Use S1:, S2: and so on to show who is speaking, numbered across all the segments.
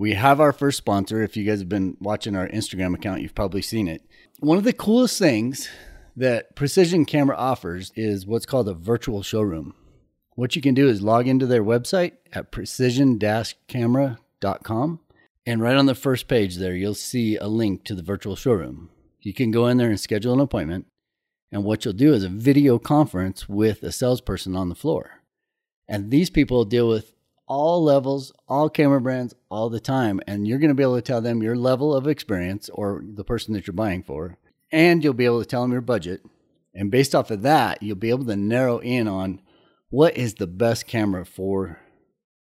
S1: We have our first sponsor. If you guys have been watching our Instagram account, you've probably seen it. One of the coolest things that Precision Camera offers is what's called a virtual showroom. What you can do is log into their website at precision-camera.com and right on the first page there you'll see a link to the virtual showroom. You can go in there and schedule an appointment and what you'll do is a video conference with a salesperson on the floor. And these people deal with all levels, all camera brands, all the time. And you're going to be able to tell them your level of experience or the person that you're buying for. And you'll be able to tell them your budget. And based off of that, you'll be able to narrow in on what is the best camera for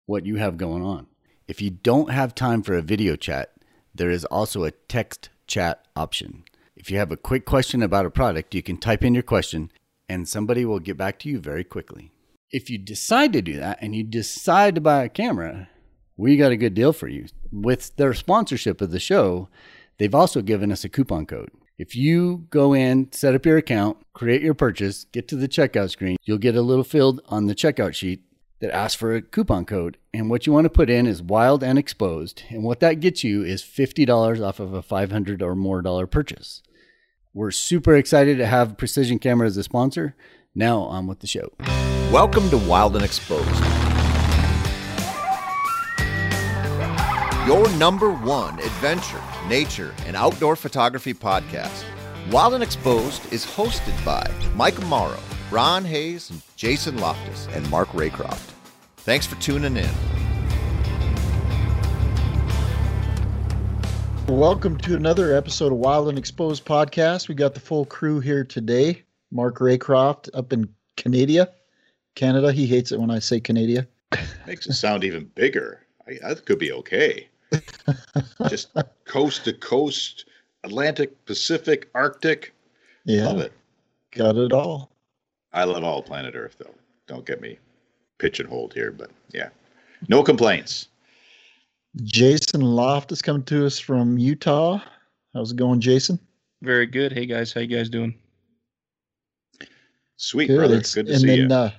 S1: what you have going on. If you don't have time for a video chat, there is also a text chat option. If you have a quick question about a product, you can type in your question and somebody will get back to you very quickly if you decide to do that and you decide to buy a camera, we got a good deal for you. With their sponsorship of the show, they've also given us a coupon code. If you go in, set up your account, create your purchase, get to the checkout screen, you'll get a little field on the checkout sheet that asks for a coupon code. And what you want to put in is wild and exposed. And what that gets you is $50 off of a 500 or more dollar purchase. We're super excited to have Precision Camera as a sponsor. Now on with the show.
S2: Welcome to Wild and Exposed. Your number one adventure, nature, and outdoor photography podcast. Wild and Exposed is hosted by Mike Morrow, Ron Hayes, Jason Loftus, and Mark Raycroft. Thanks for tuning in.
S3: Welcome to another episode of Wild and Exposed podcast. We got the full crew here today. Mark Raycroft up in Canada. Canada. He hates it when I say Canada.
S4: Makes it sound even bigger. I, that could be okay. Just coast to coast, Atlantic, Pacific, Arctic.
S3: Yeah. Love it. Got it all.
S4: I love all planet Earth, though. Don't get me pigeonholed here, but yeah. No complaints.
S3: Jason Loftus coming to us from Utah. How's it going, Jason?
S5: Very good. Hey guys, how you guys doing?
S4: Sweet good. brother. It's, good to see then, you. Uh,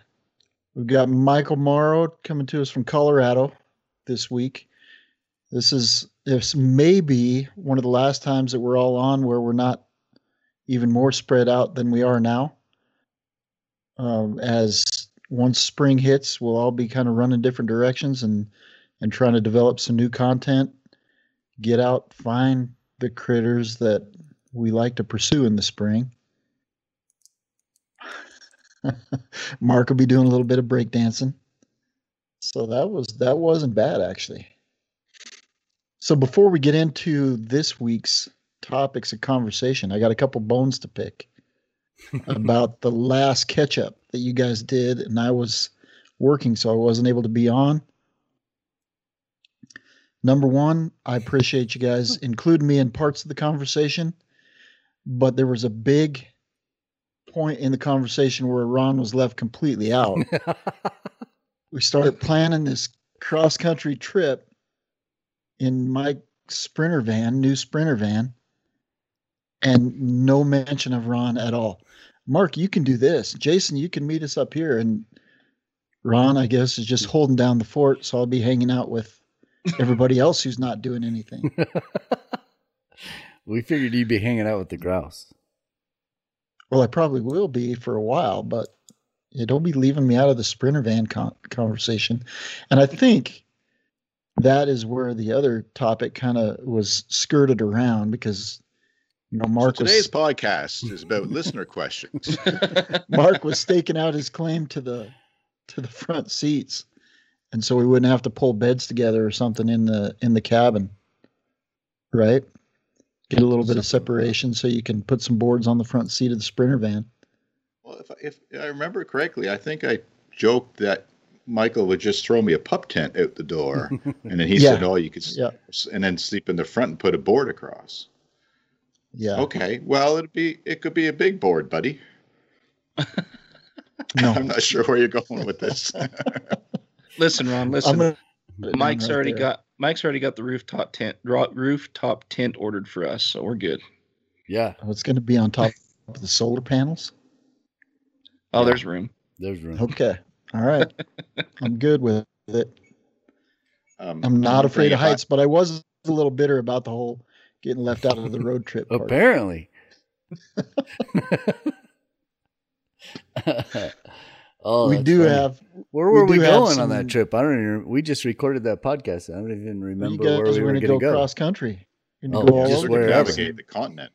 S3: we've got Michael Morrow coming to us from Colorado this week. This is this may be one of the last times that we're all on where we're not even more spread out than we are now. Um, as once spring hits, we'll all be kind of running different directions and and trying to develop some new content. Get out, find the critters that we like to pursue in the spring Mark will be doing a little bit of breakdancing. So that was that wasn't bad actually. So before we get into this week's topics of conversation, I got a couple bones to pick about the last catch up that you guys did, and I was working, so I wasn't able to be on. Number one, I appreciate you guys including me in parts of the conversation, but there was a big point in the conversation where Ron was left completely out. we started planning this cross country trip in my sprinter van, new sprinter van, and no mention of Ron at all. Mark, you can do this. Jason, you can meet us up here. And Ron, I guess, is just holding down the fort. So I'll be hanging out with everybody else who's not doing anything.
S1: we figured you'd be hanging out with the grouse.
S3: Well, I probably will be for a while, but yeah, don't be leaving me out of the sprinter van con- conversation. And I think that is where the other topic kind of was skirted around because you know Mark
S4: so today's was, podcast is about listener questions.
S3: Mark was staking out his claim to the to the front seats, and so we wouldn't have to pull beds together or something in the in the cabin, right? Get a little bit of separation so you can put some boards on the front seat of the Sprinter van.
S4: Well, if, if I remember correctly, I think I joked that Michael would just throw me a pup tent out the door, and then he yeah. said, "Oh, you could," yeah. and then sleep in the front and put a board across. Yeah. Okay. Well, it'd be it could be a big board, buddy. no, I'm not sure where you're going with this.
S5: listen, Ron. Listen. Mike's right already there. got Mike's already got the rooftop tent rooftop tent ordered for us, so we're good.
S1: Yeah.
S3: Oh, it's going to be on top of the solar panels.
S5: Oh, yeah. there's room.
S1: There's room.
S3: Okay. All right. I'm good with it. Um, I'm not afraid of heights, but I was a little bitter about the whole getting left out of the road trip.
S1: Apparently.
S3: oh, we do funny. have.
S1: Where were we, we going some, on that trip? I don't even. We just recorded that podcast. I don't even remember where we were going to go.
S3: Cross country.
S4: Oh, go just navigate the continent.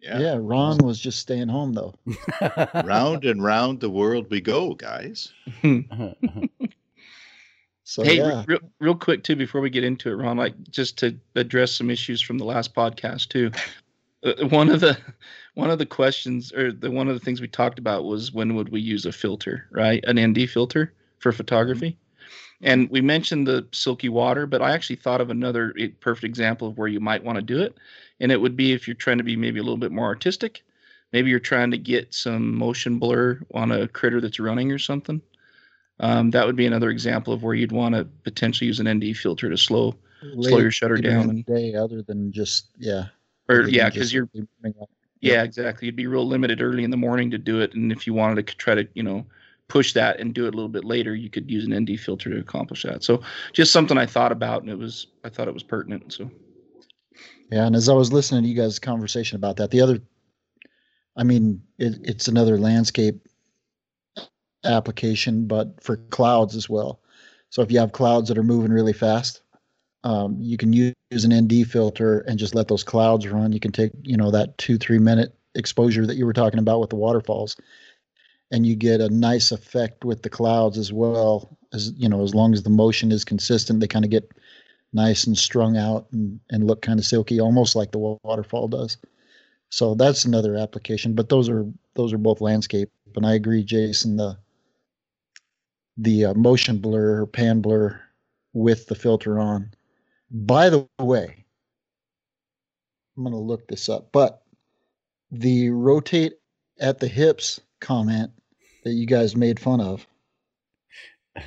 S3: Yeah. yeah, Ron was just staying home though.
S4: round and round the world we go, guys.
S5: so hey, yeah. real, real quick too, before we get into it, Ron, like just to address some issues from the last podcast too. Uh, one of the one of the questions or the one of the things we talked about was when would we use a filter, right? An ND filter for photography. And we mentioned the silky water, but I actually thought of another perfect example of where you might want to do it. And it would be if you're trying to be maybe a little bit more artistic. Maybe you're trying to get some motion blur on a critter that's running or something. Um, that would be another example of where you'd want to potentially use an ND filter to slow slow your shutter down. And,
S3: day other than just yeah.
S5: Or yeah, because you're yeah, exactly. You'd be real limited early in the morning to do it, and if you wanted to try to, you know, push that and do it a little bit later, you could use an ND filter to accomplish that. So just something I thought about, and it was I thought it was pertinent. So
S3: yeah, and as I was listening to you guys' conversation about that, the other, I mean, it, it's another landscape application, but for clouds as well. So if you have clouds that are moving really fast, um, you can use an ND filter and just let those clouds run. You can take, you know, that two, three minute exposure that you were talking about with the waterfalls, and you get a nice effect with the clouds as well. As you know, as long as the motion is consistent, they kind of get nice and strung out and, and look kind of silky, almost like the waterfall does. So that's another application. But those are those are both landscape. And I agree, Jason. The the uh, motion blur, pan blur with the filter on by the way, I'm going to look this up, but the rotate at the hips comment that you guys made fun of.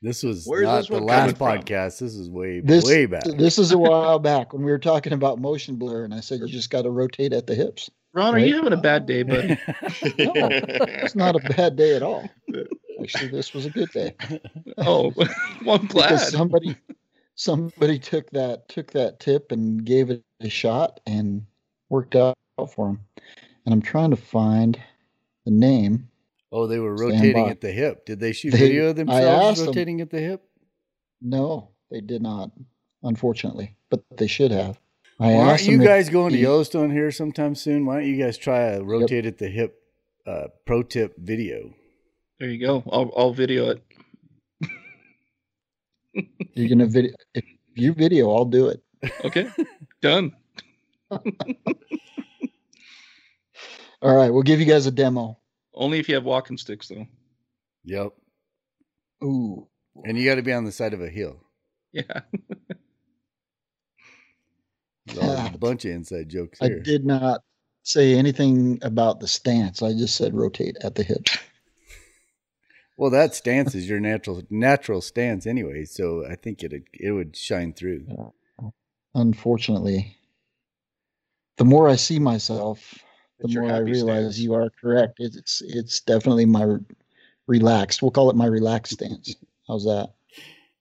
S1: This was Where's not this the last podcast. From? This is way this, way back.
S3: This is a while back when we were talking about motion blur, and I said you just got to rotate at the hips.
S5: Ron, right? are you having a bad day, buddy? no,
S3: it's not a bad day at all. Actually, this was a good day.
S5: Oh, well, I'm glad. Because
S3: somebody somebody took that took that tip and gave it a shot and worked out for him. And I'm trying to find the name.
S1: Oh, they were rotating at the hip. Did they shoot they, video of themselves rotating them, at the hip?
S3: No, they did not, unfortunately. But they should have.
S1: I well, aren't you guys going to Yellowstone here sometime soon? Why don't you guys try a rotate yep. at the hip uh, pro tip video?
S5: There you go. I'll, I'll video it.
S3: You're gonna video. If you video, I'll do it.
S5: Okay, done.
S3: All right, we'll give you guys a demo.
S5: Only if you have walking sticks, though.
S1: Yep.
S3: Ooh.
S1: And you got to be on the side of a hill.
S5: Yeah.
S1: a bunch of inside jokes here.
S3: I did not say anything about the stance. I just said rotate at the hip.
S1: Well, that stance is your natural natural stance anyway, so I think it it would shine through.
S3: Unfortunately, the more I see myself, the more I realize stance. you are correct. It's it's definitely my relaxed. We'll call it my relaxed stance. How's that?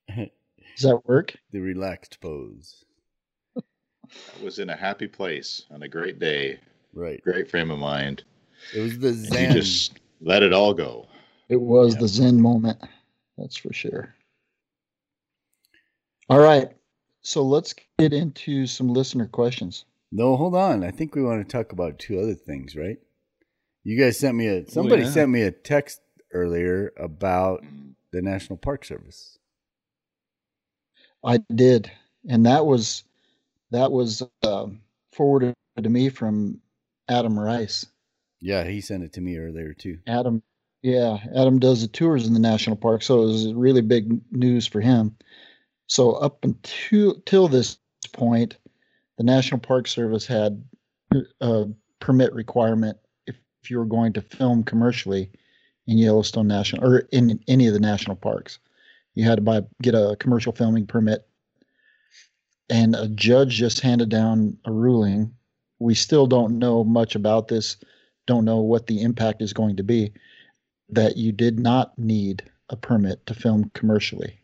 S3: Does that work?
S1: The relaxed pose.
S4: I was in a happy place on a great day.
S1: Right.
S4: Great frame of mind.
S1: It was the zen.
S4: you just let it all go.
S3: It was yeah. the Zen moment. That's for sure. All right. So let's get into some listener questions.
S1: No, hold on. I think we want to talk about two other things, right? You guys sent me a somebody oh, yeah. sent me a text earlier about the National Park Service.
S3: I did, and that was that was uh, forwarded to me from Adam Rice.
S1: Yeah, he sent it to me earlier too.
S3: Adam yeah, Adam does the tours in the national park, so it was really big news for him. So up until till this point, the National Park Service had a permit requirement if, if you were going to film commercially in Yellowstone National or in any of the national parks. You had to buy get a commercial filming permit. And a judge just handed down a ruling. We still don't know much about this, don't know what the impact is going to be that you did not need a permit to film commercially.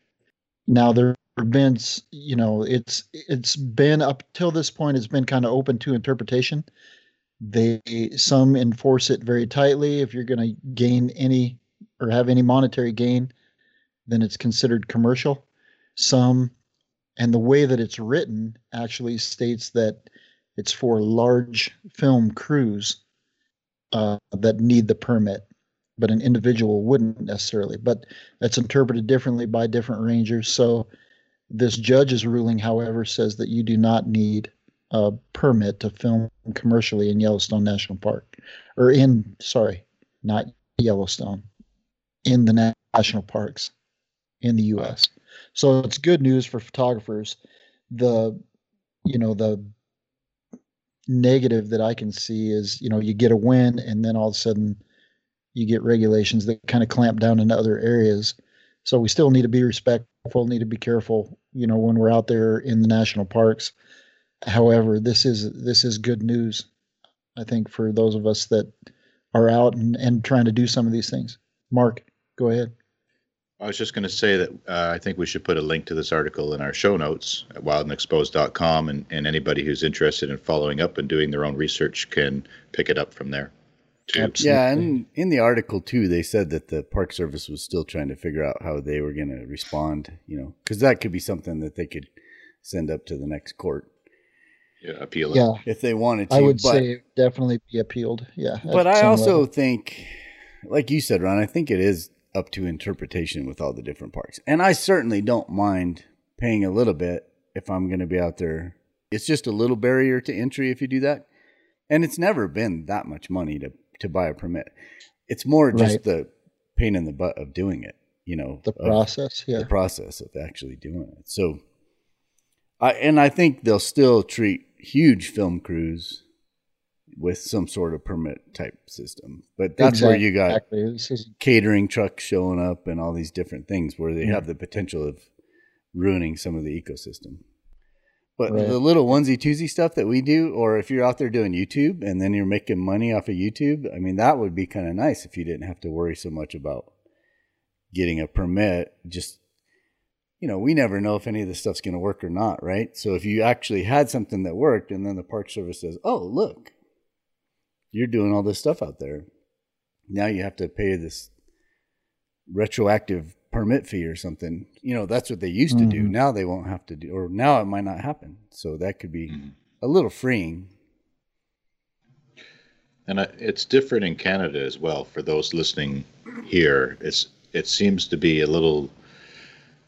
S3: Now, there have been, you know, it's it's been up till this point, it's been kind of open to interpretation. They some enforce it very tightly. If you're going to gain any or have any monetary gain, then it's considered commercial. Some, and the way that it's written actually states that it's for large film crews uh, that need the permit, but an individual wouldn't necessarily. But that's interpreted differently by different rangers. So this judge's ruling, however, says that you do not need a permit to film commercially in Yellowstone National Park, or in sorry, not Yellowstone, in the national parks in the U.S. So it's good news for photographers. The you know the negative that I can see is you know you get a win and then all of a sudden you get regulations that kind of clamp down in other areas. So we still need to be respectful, need to be careful, you know, when we're out there in the national parks. However, this is this is good news, I think, for those of us that are out and, and trying to do some of these things. Mark, go ahead.
S4: I was just going to say that uh, I think we should put a link to this article in our show notes at wildandexposed.com, and, and anybody who's interested in following up and doing their own research can pick it up from there.
S1: Absolutely. Yeah, and in the article too, they said that the Park Service was still trying to figure out how they were going to respond. You know, because that could be something that they could send up to the next court.
S4: Yeah, appeal
S3: it. Yeah,
S1: if they wanted to.
S3: I would but, say definitely be appealed. Yeah,
S1: but I also level. think, like you said, Ron, I think it is up to interpretation with all the different parks. And I certainly don't mind paying a little bit if I'm going to be out there. It's just a little barrier to entry if you do that. And it's never been that much money to, to buy a permit. It's more just right. the pain in the butt of doing it, you know,
S3: the process, yeah.
S1: The process of actually doing it. So I and I think they'll still treat huge film crews with some sort of permit type system. But that's exactly. where you got exactly. catering trucks showing up and all these different things where they yeah. have the potential of ruining some of the ecosystem. But right. the little onesie twosie stuff that we do, or if you're out there doing YouTube and then you're making money off of YouTube, I mean, that would be kind of nice if you didn't have to worry so much about getting a permit. Just, you know, we never know if any of this stuff's going to work or not, right? So if you actually had something that worked and then the Park Service says, oh, look, you're doing all this stuff out there. Now you have to pay this retroactive permit fee or something. You know, that's what they used mm-hmm. to do. Mm-hmm. Now they won't have to do, or now it might not happen. So that could be mm-hmm. a little freeing.
S4: And it's different in Canada as well. For those listening here, it's it seems to be a little,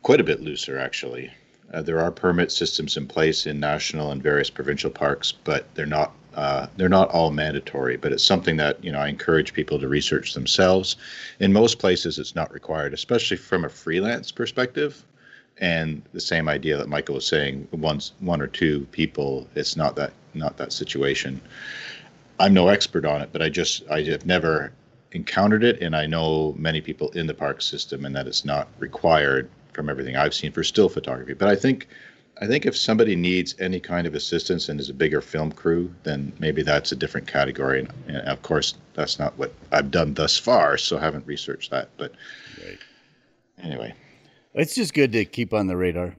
S4: quite a bit looser actually. Uh, there are permit systems in place in national and various provincial parks, but they're not uh, they're not all mandatory, but it's something that you know I encourage people to research themselves. In most places, it's not required, especially from a freelance perspective. And the same idea that Michael was saying, once one or two people, it's not that not that situation. I'm no expert on it, but I just I have never encountered it, and I know many people in the park system, and that it's not required from everything I've seen for still photography. But I think I think if somebody needs any kind of assistance and is a bigger film crew, then maybe that's a different category. And, and of course, that's not what I've done thus far, so I haven't researched that. But right. anyway,
S1: it's just good to keep on the radar.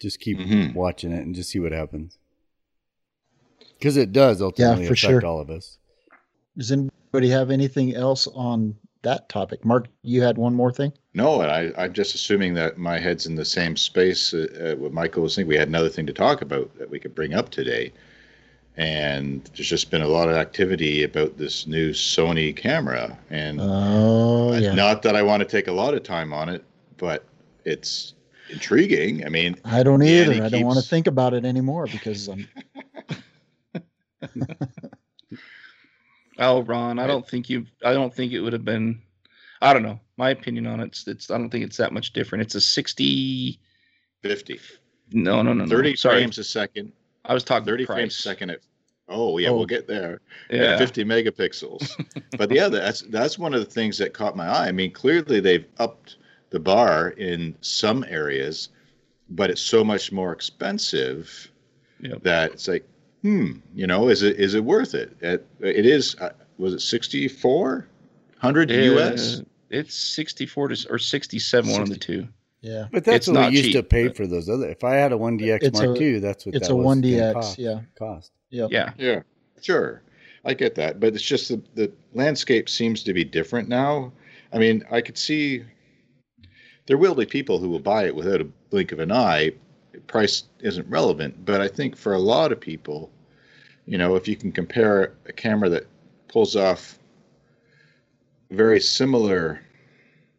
S1: Just keep mm-hmm. watching it and just see what happens. Because it does ultimately yeah, affect sure. all of us.
S3: Does anybody have anything else on that topic. Mark, you had one more thing?
S4: No, I, I'm just assuming that my head's in the same space. Uh, uh, what Michael was saying, we had another thing to talk about that we could bring up today. And there's just been a lot of activity about this new Sony camera. And
S3: oh, yeah.
S4: not that I want to take a lot of time on it, but it's intriguing. I mean,
S3: I don't either. I keeps... don't want to think about it anymore because I'm.
S5: Oh, Ron, I don't think you. I don't think it would have been. I don't know. My opinion on it's. It's. I don't think it's that much different. It's a 60.
S4: 50.
S5: No, no, no, no.
S4: 30
S5: Sorry.
S4: frames a second.
S5: I was talking
S4: 30
S5: price.
S4: frames a second. At, oh yeah, oh. we'll get there. Yeah. At 50 megapixels. but yeah, that's that's one of the things that caught my eye. I mean, clearly they've upped the bar in some areas, but it's so much more expensive yep. that it's like hmm, you know, is it is it worth it? It, it is. Uh, was it sixty four hundred US?
S5: It's sixty four to or sixty seven, one of the two.
S3: Yeah,
S1: but that's it's what we used cheap, to pay for those other. If I had a 1DX Mark II, that's what
S3: it's
S1: that
S3: a 1DX.
S1: Cost,
S3: yeah,
S1: cost.
S3: Yep.
S5: Yeah,
S4: yeah, sure. I get that, but it's just the, the landscape seems to be different now. I mean, I could see there will be people who will buy it without a blink of an eye. Price isn't relevant, but I think for a lot of people, you know, if you can compare a camera that pulls off very similar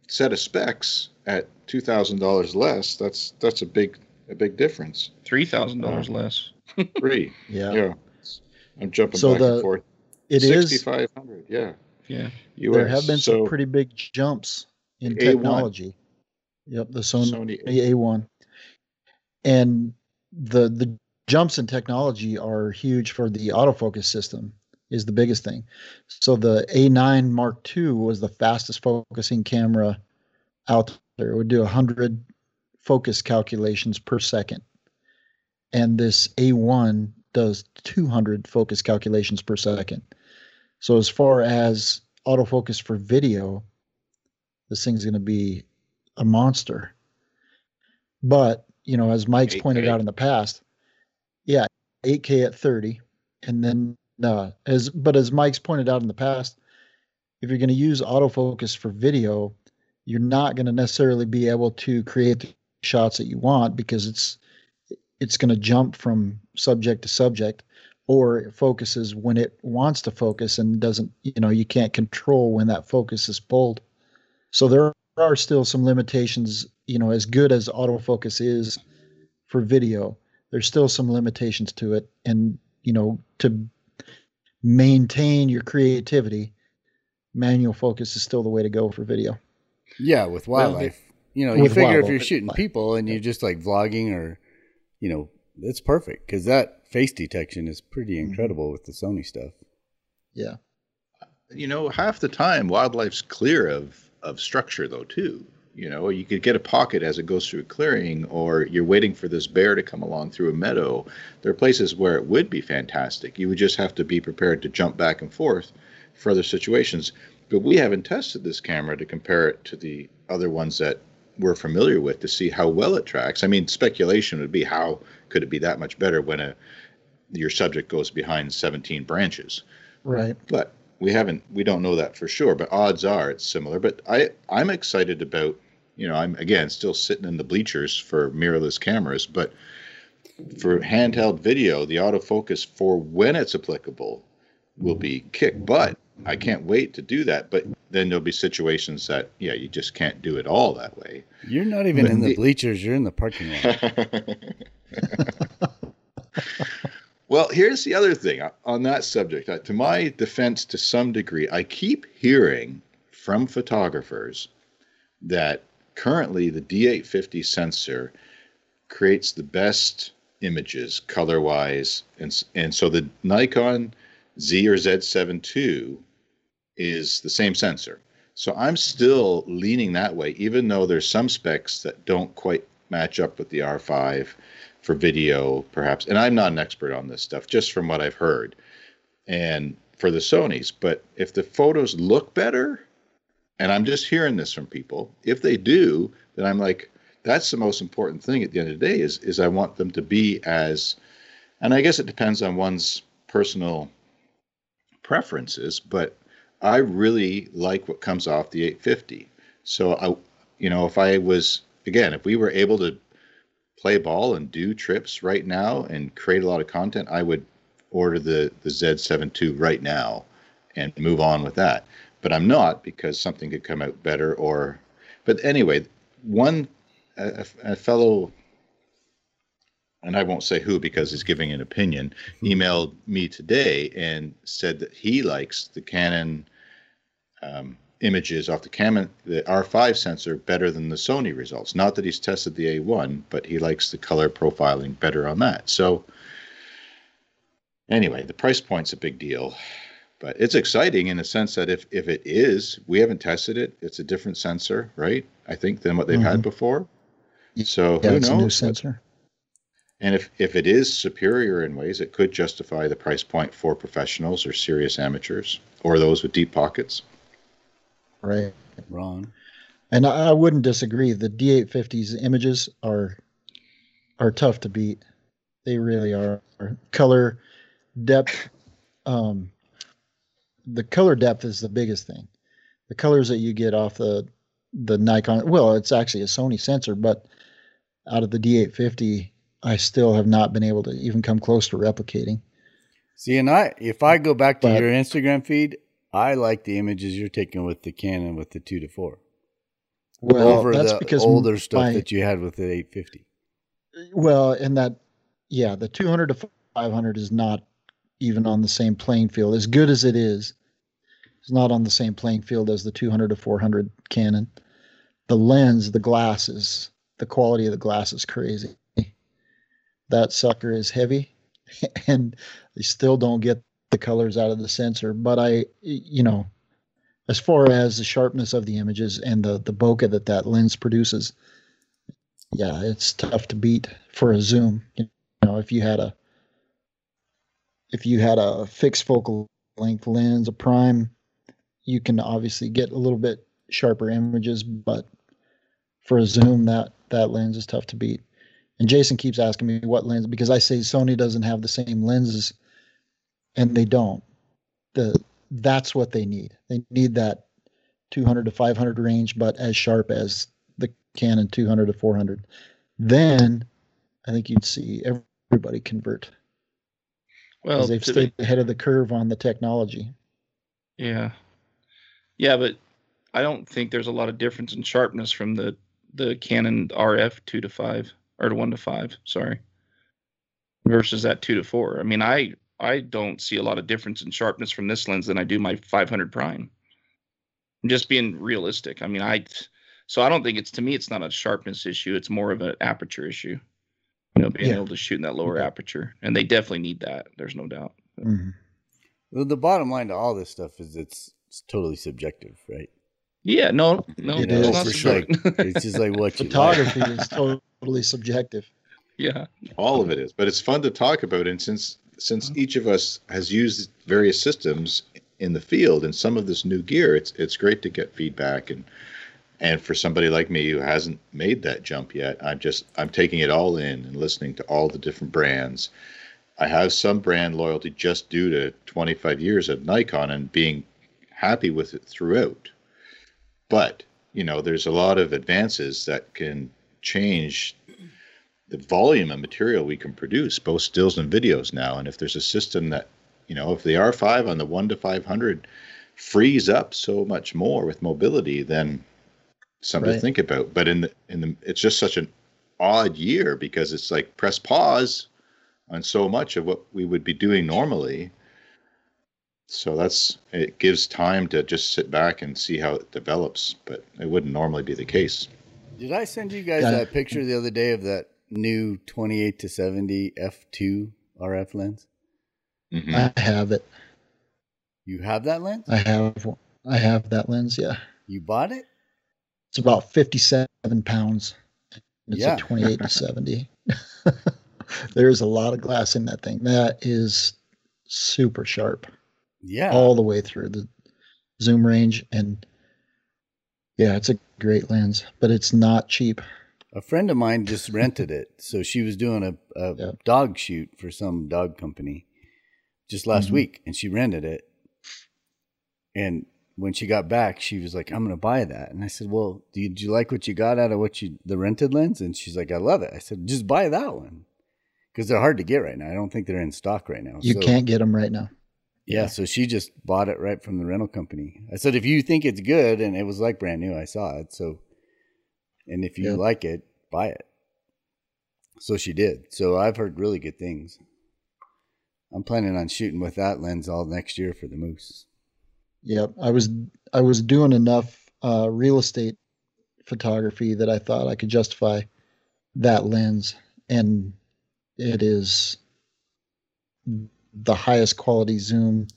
S4: set of specs at two thousand dollars less, that's that's a big a big difference.
S5: Three thousand dollars um, less.
S4: three.
S3: Yeah.
S4: Yeah. I'm jumping so back the, and forth.
S3: It 6, is
S4: 6500. Yeah.
S5: Yeah.
S3: US. There have been so, some pretty big jumps in A1. technology. Yep, the Sony, Sony A1. And the the jumps in technology are huge for the autofocus system is the biggest thing. So the A9 Mark II was the fastest focusing camera out there. It would do 100 focus calculations per second. And this A1 does 200 focus calculations per second. So as far as autofocus for video, this thing's going to be a monster. But, you know, as Mike's 8K. pointed out in the past, yeah, 8K at 30. And then, uh, as, but as Mike's pointed out in the past, if you're going to use autofocus for video, you're not going to necessarily be able to create the shots that you want because it's, it's going to jump from subject to subject or it focuses when it wants to focus and doesn't you know you can't control when that focus is pulled so there are still some limitations you know as good as autofocus is for video there's still some limitations to it and you know to maintain your creativity manual focus is still the way to go for video
S1: yeah with wildlife well, you know you figure if you're shooting people and you're just like vlogging or you know it's perfect because that face detection is pretty mm-hmm. incredible mm-hmm. with the Sony stuff.
S3: Yeah.
S4: You know, half the time wildlife's clear of of structure though too. You know, you could get a pocket as it goes through a clearing, or you're waiting for this bear to come along through a meadow. There are places where it would be fantastic. You would just have to be prepared to jump back and forth for other situations. But we haven't tested this camera to compare it to the other ones that we're familiar with to see how well it tracks. I mean, speculation would be how could it be that much better when a your subject goes behind 17 branches?
S3: Right.
S4: But we haven't we don't know that for sure, but odds are it's similar. But I I'm excited about you know I'm again still sitting in the bleachers for mirrorless cameras, but for handheld video, the autofocus for when it's applicable will be kick butt. I can't wait to do that. But then there'll be situations that, yeah, you just can't do it all that way.
S1: You're not even but in the, the bleachers, you're in the parking
S4: lot. well, here's the other thing on that subject. Uh, to my defense, to some degree, I keep hearing from photographers that currently the D850 sensor creates the best images color wise. And, and so the Nikon Z or Z7 II is the same sensor. So I'm still leaning that way, even though there's some specs that don't quite match up with the R5 for video, perhaps. And I'm not an expert on this stuff, just from what I've heard. And for the Sony's, but if the photos look better, and I'm just hearing this from people, if they do, then I'm like, that's the most important thing at the end of the day is is I want them to be as and I guess it depends on one's personal preferences, but I really like what comes off the 850. So I, you know, if I was again, if we were able to play ball and do trips right now and create a lot of content, I would order the the Z7 II right now and move on with that. But I'm not because something could come out better or. But anyway, one a, a fellow and I won't say who because he's giving an opinion, hmm. emailed me today and said that he likes the Canon um, images off the Canon, the R5 sensor better than the Sony results. Not that he's tested the A1, but he likes the color profiling better on that. So anyway, the price point's a big deal. But it's exciting in the sense that if, if it is, we haven't tested it. It's a different sensor, right? I think than what they've mm-hmm. had before. So
S3: yeah,
S4: who
S3: it's
S4: knows?
S3: a new sensor.
S4: And if, if it is superior in ways, it could justify the price point for professionals or serious amateurs or those with deep pockets.
S3: Right.
S1: Wrong.
S3: And I, I wouldn't disagree. The D850's images are are tough to beat. They really are. Color depth, um, the color depth is the biggest thing. The colors that you get off the the Nikon, well, it's actually a Sony sensor, but out of the D850, I still have not been able to even come close to replicating.
S1: See, and I, if I go back to but, your Instagram feed, I like the images you're taking with the Canon with the two to four. Well, over that's the because older stuff my, that you had with the 850.
S3: Well, and that, yeah, the 200 to 500 is not even on the same playing field. As good as it is, it's not on the same playing field as the 200 to 400 Canon. The lens, the glasses, the quality of the glass is crazy. That sucker is heavy, and they still don't get the colors out of the sensor. But I, you know, as far as the sharpness of the images and the the bokeh that that lens produces, yeah, it's tough to beat for a zoom. You know, if you had a if you had a fixed focal length lens, a prime, you can obviously get a little bit sharper images, but for a zoom, that that lens is tough to beat. And Jason keeps asking me what lens because I say Sony doesn't have the same lenses, and they don't. The that's what they need. They need that 200 to 500 range, but as sharp as the Canon 200 to 400. Then I think you'd see everybody convert. Well, they've stayed the, ahead of the curve on the technology.
S5: Yeah, yeah, but I don't think there's a lot of difference in sharpness from the the Canon RF two to five or to one to five. Sorry, versus that two to four. I mean, I I don't see a lot of difference in sharpness from this lens than I do my 500 prime. I'm just being realistic. I mean, I so I don't think it's to me it's not a sharpness issue. It's more of an aperture issue you know, being yeah. able to shoot in that lower aperture, and they definitely need that. There's no doubt. Mm-hmm.
S1: Well, the bottom line to all this stuff is it's, it's totally subjective, right?
S5: Yeah, no, no, it is
S1: for sure. it's just like what
S3: photography like. is totally subjective.
S5: Yeah,
S4: all of it is, but it's fun to talk about. And since since mm-hmm. each of us has used various systems in the field and some of this new gear, it's it's great to get feedback and and for somebody like me who hasn't made that jump yet, I'm just I'm taking it all in and listening to all the different brands. I have some brand loyalty just due to 25 years at Nikon and being happy with it throughout. But, you know, there's a lot of advances that can change the volume of material we can produce, both stills and videos now. And if there's a system that, you know, if the R5 on the 1 to 500 frees up so much more with mobility, then something right. to think about. But in the in the it's just such an odd year because it's like press pause on so much of what we would be doing normally. So that's it gives time to just sit back and see how it develops, but it wouldn't normally be the case.
S1: Did I send you guys yeah. that picture the other day of that new 28 to 70 f2 RF lens?
S3: Mm-hmm. I have it.
S1: You have that lens?
S3: I have I have that lens, yeah.
S1: You bought it?
S3: It's about 57 pounds. It's yeah. a 28 to 70. There's a lot of glass in that thing. That is super sharp.
S1: Yeah.
S3: All the way through the zoom range. And yeah, it's a great lens, but it's not cheap.
S1: A friend of mine just rented it. So she was doing a, a yeah. dog shoot for some dog company just last mm-hmm. week and she rented it. And when she got back, she was like, "I'm going to buy that." And I said, "Well, do you, do you like what you got out of what you the rented lens?" And she's like, "I love it." I said, "Just buy that one." Because they're hard to get right now. I don't think they're in stock right now.
S3: You so, can't get them right now.
S1: Yeah, so she just bought it right from the rental company. I said, if you think it's good, and it was like brand new, I saw it. So, and if you like it, buy it. So she did. So I've heard really good things. I'm planning on shooting with that lens all next year for the moose.
S3: Yep, I was I was doing enough uh, real estate photography that I thought I could justify that lens, and it is the highest quality zoom,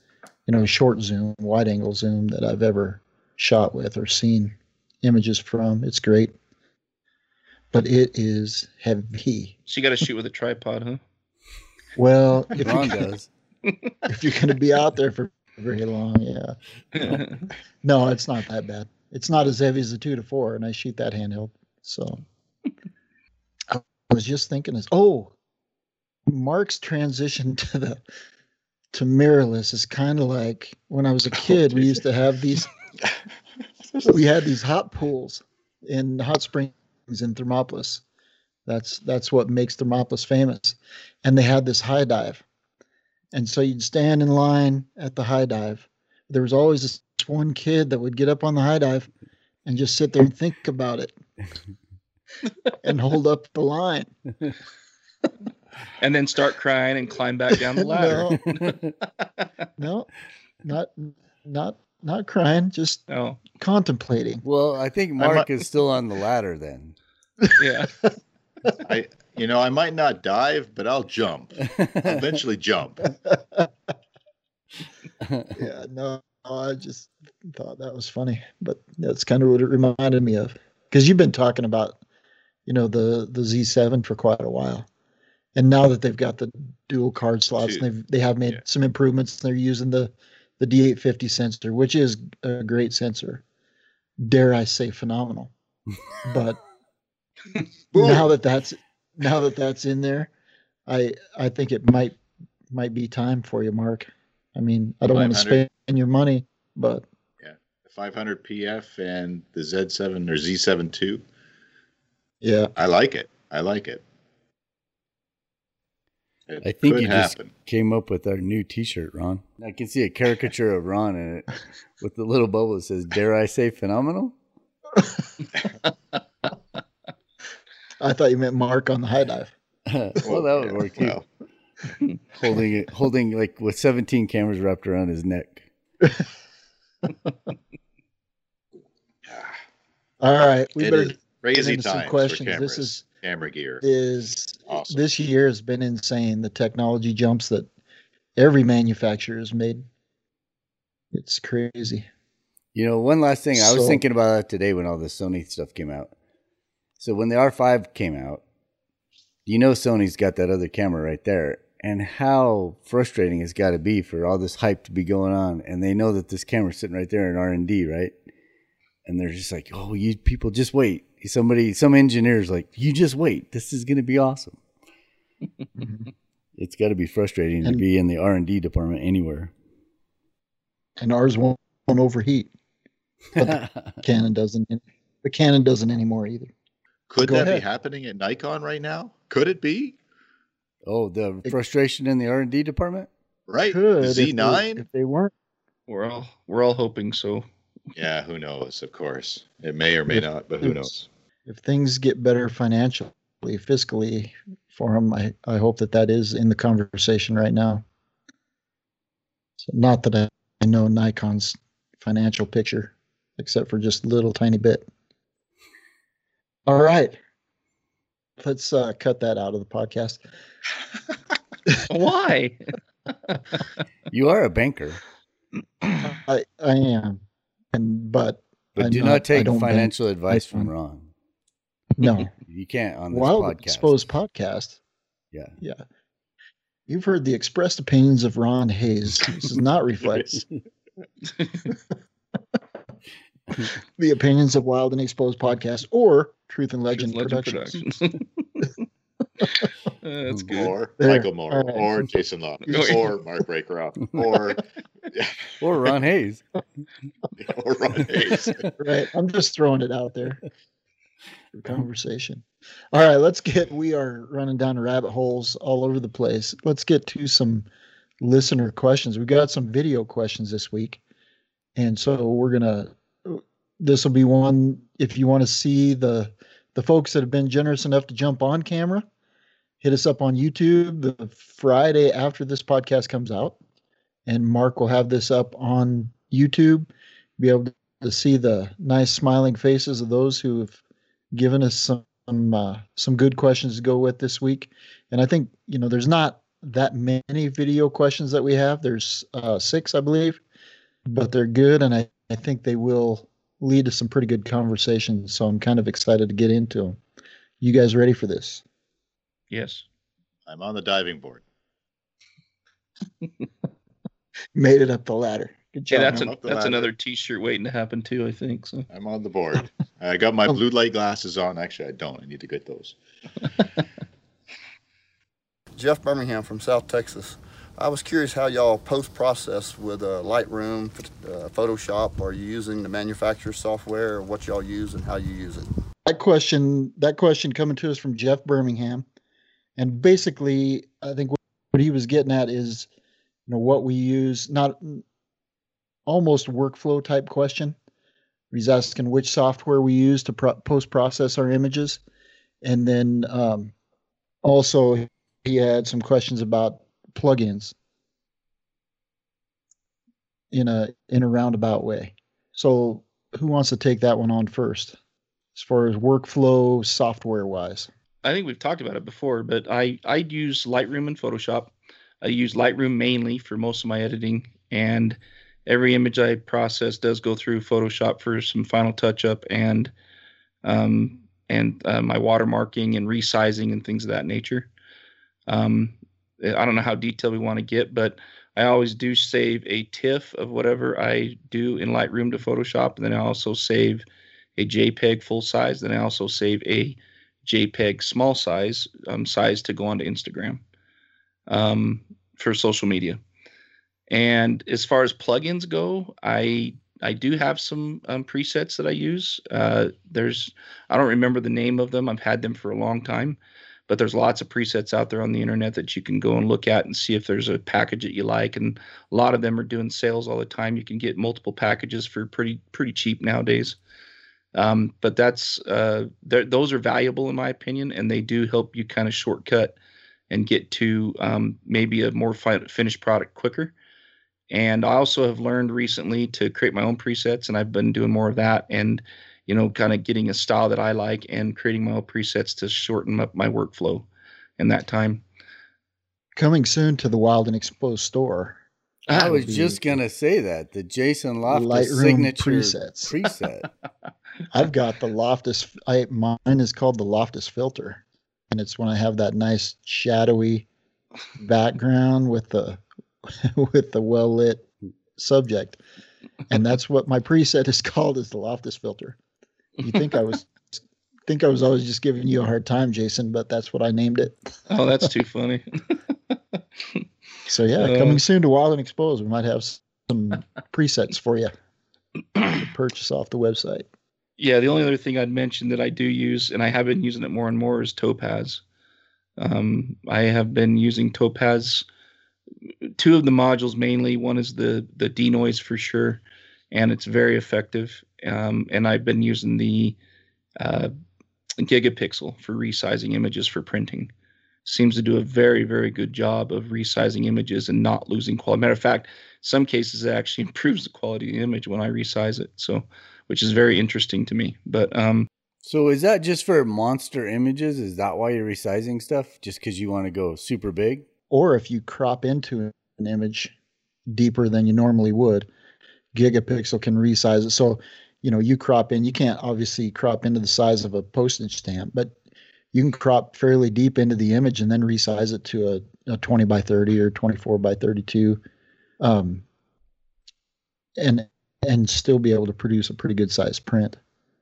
S3: you know, short zoom, wide angle zoom that I've ever shot with or seen images from. It's great, but it is heavy.
S5: So you got to shoot with a tripod, huh?
S3: Well, if, Ron you, if you're going to be out there for very long. Yeah. No, no, it's not that bad. it's not as heavy as the two to four, and I shoot that handheld. So I was just thinking, is oh, Mark's transition to the to mirrorless is kind of like when I was a oh, kid. we used to have these. we had these hot pools in hot springs in Thermopolis. That's that's what makes Thermopolis famous. And they had this high dive. And so you'd stand in line at the high dive. There was always this one kid that would get up on the high dive and just sit there and think about it and hold up the line.
S5: and then start crying and climb back down the ladder.
S3: no, no not not not crying, just oh. contemplating.
S1: Well, I think Mark is still on the ladder then.
S5: Yeah.
S4: I you know, I might not dive, but I'll jump. I'll eventually jump.
S3: yeah, no, I just thought that was funny, but that's kind of what it reminded me of. Because you've been talking about, you know, the the Z7 for quite a while, and now that they've got the dual card slots, and they've they have made yeah. some improvements. They're using the the D850 sensor, which is a great sensor. Dare I say, phenomenal. but now that that's now that that's in there, I I think it might might be time for you, Mark. I mean, I don't want to spend your money, but
S4: yeah, 500 PF and the Z7 or Z7 II.
S3: Yeah,
S4: I like it. I like it.
S1: It I think you happen. just came up with our new T-shirt, Ron. I can see a caricature of Ron in it with the little bubble that says, "Dare I say phenomenal."
S3: I thought you meant Mark on the high dive.
S1: well, that would work too. Well. holding it, holding like with 17 cameras wrapped around his neck.
S3: All right,
S4: we it better crazy times some questions. For this is camera gear.
S3: Is awesome. this year has been insane. The technology jumps that every manufacturer has made. It's crazy.
S1: You know, one last thing. I was thinking about that today when all the Sony stuff came out. So when the R5 came out, you know Sony's got that other camera right there. And how frustrating it's got to be for all this hype to be going on, and they know that this camera's sitting right there in R and D, right? And they're just like, "Oh, you people just wait." Somebody, some engineers, like, "You just wait. This is going to be awesome." it's got to be frustrating and, to be in the R and D department anywhere.
S3: And ours won't, won't overheat. But Canon doesn't. The Canon doesn't anymore either.
S4: Could Go that ahead. be happening at Nikon right now? Could it be?
S1: Oh, the frustration in the R and D department.
S4: Right, Z
S3: nine. If, if they weren't,
S5: we're all we're all hoping so.
S4: Yeah, who knows? Of course, it may or may not, but who knows?
S3: If things get better financially, fiscally for them, I I hope that that is in the conversation right now. So not that I know Nikon's financial picture, except for just a little tiny bit. All right. Let's uh, cut that out of the podcast.
S5: Why?
S1: you are a banker.
S3: I I am, and but
S1: but I'm do not, not take financial bank. advice from Ron.
S3: No,
S1: you can't on this well, podcast.
S3: Exposed podcast.
S1: Yeah,
S3: yeah. You've heard the expressed opinions of Ron Hayes. This does not reflect the opinions of Wild and Exposed podcast or Truth and Legend, Truth Productions. Legend
S4: Productions. Uh, that's good. Or there. Michael Morrow, right. or Jason Loftus, oh, or Mark Raycroft, or
S1: or Ron Hayes,
S4: or Ron Hayes.
S3: right. I'm just throwing it out there for Mm-hmm. conversation. All right, let's get. We are running down rabbit holes all over the place. Let's get to some listener questions. We got some video questions this week, and so we're gonna this will be one if you want to see the the folks that have been generous enough to jump on camera hit us up on youtube the friday after this podcast comes out and mark will have this up on youtube be able to see the nice smiling faces of those who have given us some uh, some good questions to go with this week and i think you know there's not that many video questions that we have there's uh, six i believe but they're good and i, I think they will lead to some pretty good conversations. So I'm kind of excited to get into them. You guys ready for this?
S5: Yes.
S4: I'm on the diving board.
S3: Made it up the ladder.
S5: Good job. Yeah, that's, an, that's another T-shirt waiting to happen too. I think so.
S4: I'm on the board. I got my blue light glasses on. Actually, I don't. I need to get those.
S6: Jeff Birmingham from South Texas. I was curious how y'all post process with uh, Lightroom, uh, Photoshop. Are you using the manufacturer software, or what y'all use, and how you use it?
S3: That question, that question coming to us from Jeff Birmingham, and basically, I think what he was getting at is, you know, what we use, not almost workflow type question. He's asking which software we use to pro- post process our images, and then um, also he had some questions about plugins in a in a roundabout way. So who wants to take that one on first as far as workflow software wise?
S5: I think we've talked about it before, but I I use Lightroom and Photoshop. I use Lightroom mainly for most of my editing and every image I process does go through Photoshop for some final touch up and um, and uh, my watermarking and resizing and things of that nature. Um, I don't know how detailed we want to get, but I always do save a TIFF of whatever I do in Lightroom to Photoshop, and then I also save a JPEG full size. Then I also save a JPEG small size um, size to go onto Instagram um, for social media. And as far as plugins go, I I do have some um, presets that I use. Uh, there's I don't remember the name of them. I've had them for a long time, but there's lots of presets out there on the internet that you can go and look at and see if there's a package that you like and a lot of them are doing sales all the time you can get multiple packages for pretty pretty cheap nowadays um, but that's uh, those are valuable in my opinion and they do help you kind of shortcut and get to um, maybe a more fi- finished product quicker and i also have learned recently to create my own presets and i've been doing more of that and you know, kind of getting a style that I like and creating my own presets to shorten up my workflow in that time.
S3: Coming soon to the Wild and Exposed store.
S1: I was just gonna say that the Jason Loftus Lightroom signature presets. preset.
S3: I've got the Loftus. I mine is called the Loftus filter, and it's when I have that nice shadowy background with the with the well lit subject, and that's what my preset is called is the Loftus filter. You think I was think I was always just giving you a hard time, Jason, but that's what I named it.
S5: Oh, that's too funny.
S3: so yeah, uh, coming soon to Wild and Exposed. We might have some presets for you to purchase off the website.
S5: Yeah, the only other thing I'd mention that I do use, and I have been using it more and more, is Topaz. Um, I have been using Topaz. Two of the modules mainly. One is the the denoise for sure, and it's very effective um, and I've been using the uh, Gigapixel for resizing images for printing. Seems to do a very, very good job of resizing images and not losing quality. Matter of fact, some cases it actually improves the quality of the image when I resize it. So, which is very interesting to me. But um,
S1: so is that just for monster images? Is that why you're resizing stuff? Just because you want to go super big?
S3: Or if you crop into an image deeper than you normally would, Gigapixel can resize it. So you know you crop in you can't obviously crop into the size of a postage stamp but you can crop fairly deep into the image and then resize it to a, a 20 by 30 or 24 by 32 um, and and still be able to produce a pretty good size print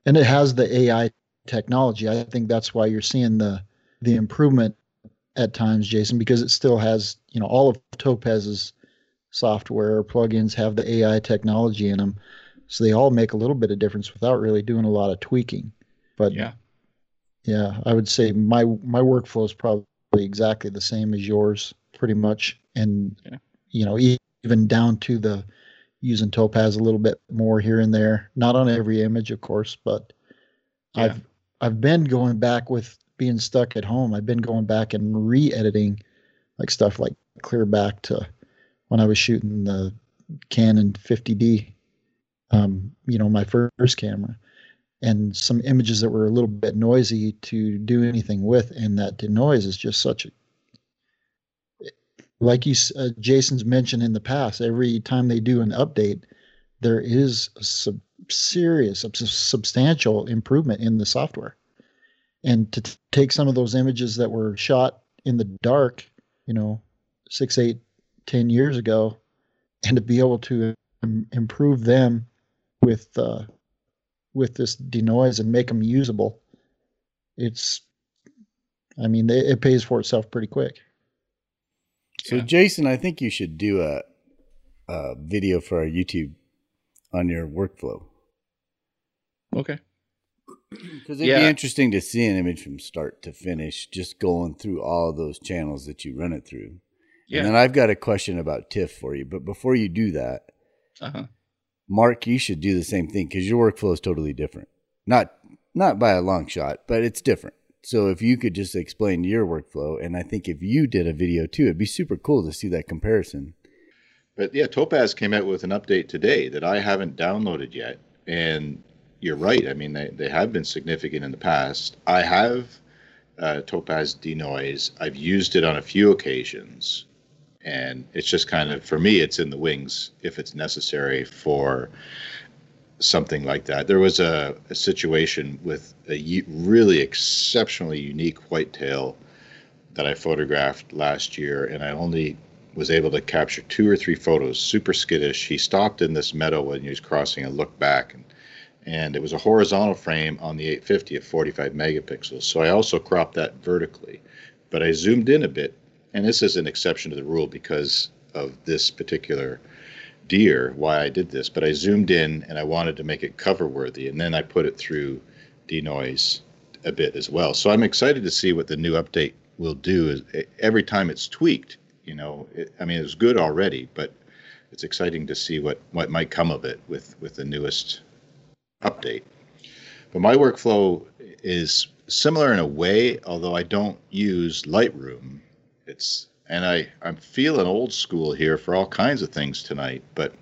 S3: and it has the ai technology i think that's why you're seeing the the improvement at times jason because it still has you know all of topaz's software plugins have the ai technology in them so they all make a little bit of difference without really doing a lot of tweaking. But
S5: yeah,
S3: yeah, I would say my my workflow is probably exactly the same as yours, pretty much. And yeah. you know, even down to the using Topaz a little bit more here and there. Not on every image, of course, but yeah. I've I've been going back with being stuck at home. I've been going back and re-editing like stuff like clear back to when I was shooting the Canon 50D um, you know, my first camera, and some images that were a little bit noisy to do anything with. And that noise is just such a like you, uh, Jason's mentioned in the past. Every time they do an update, there is a sub- serious, a substantial improvement in the software. And to t- take some of those images that were shot in the dark, you know, six, eight, ten years ago, and to be able to improve them with uh, with this denoise and make them usable, it's, I mean, it, it pays for itself pretty quick.
S1: So, yeah. Jason, I think you should do a, a video for our YouTube on your workflow.
S5: Okay.
S1: Because it'd yeah. be interesting to see an image from start to finish, just going through all those channels that you run it through. Yeah. And then I've got a question about TIFF for you. But before you do that, uh-huh. Mark, you should do the same thing because your workflow is totally different. Not not by a long shot, but it's different. So if you could just explain your workflow, and I think if you did a video too, it'd be super cool to see that comparison.
S4: But yeah, Topaz came out with an update today that I haven't downloaded yet, and you're right. I mean, they, they have been significant in the past. I have uh, Topaz Denoise. I've used it on a few occasions, and it's just kind of for me, it's in the wings if it's necessary for something like that. There was a, a situation with a really exceptionally unique whitetail that I photographed last year, and I only was able to capture two or three photos. Super skittish. He stopped in this meadow when he was crossing and looked back, and and it was a horizontal frame on the 850 at 45 megapixels. So I also cropped that vertically, but I zoomed in a bit, and this is an exception to the rule because of this particular deer why I did this, but I zoomed in and I wanted to make it cover worthy, and then I put it through denoise a bit as well. So I'm excited to see what the new update will do. Every time it's tweaked, you know, it, I mean, it was good already, but it's exciting to see what what might come of it with with the newest update. But my workflow is similar in a way, although I don't use Lightroom. It's and I I'm feeling old school here for all kinds of things tonight, but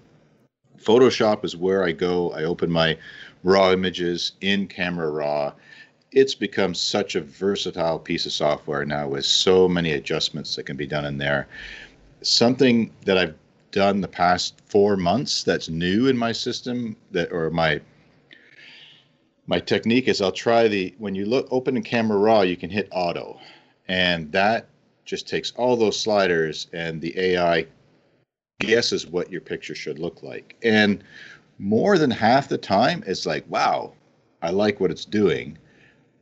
S4: Photoshop is where I go. I open my raw images in Camera Raw. It's become such a versatile piece of software now with so many adjustments that can be done in there. Something that I've done the past four months that's new in my system that or my my technique is I'll try the when you look open in camera raw, you can hit auto, and that just takes all those sliders and the AI guesses what your picture should look like. And more than half the time, it's like, wow, I like what it's doing.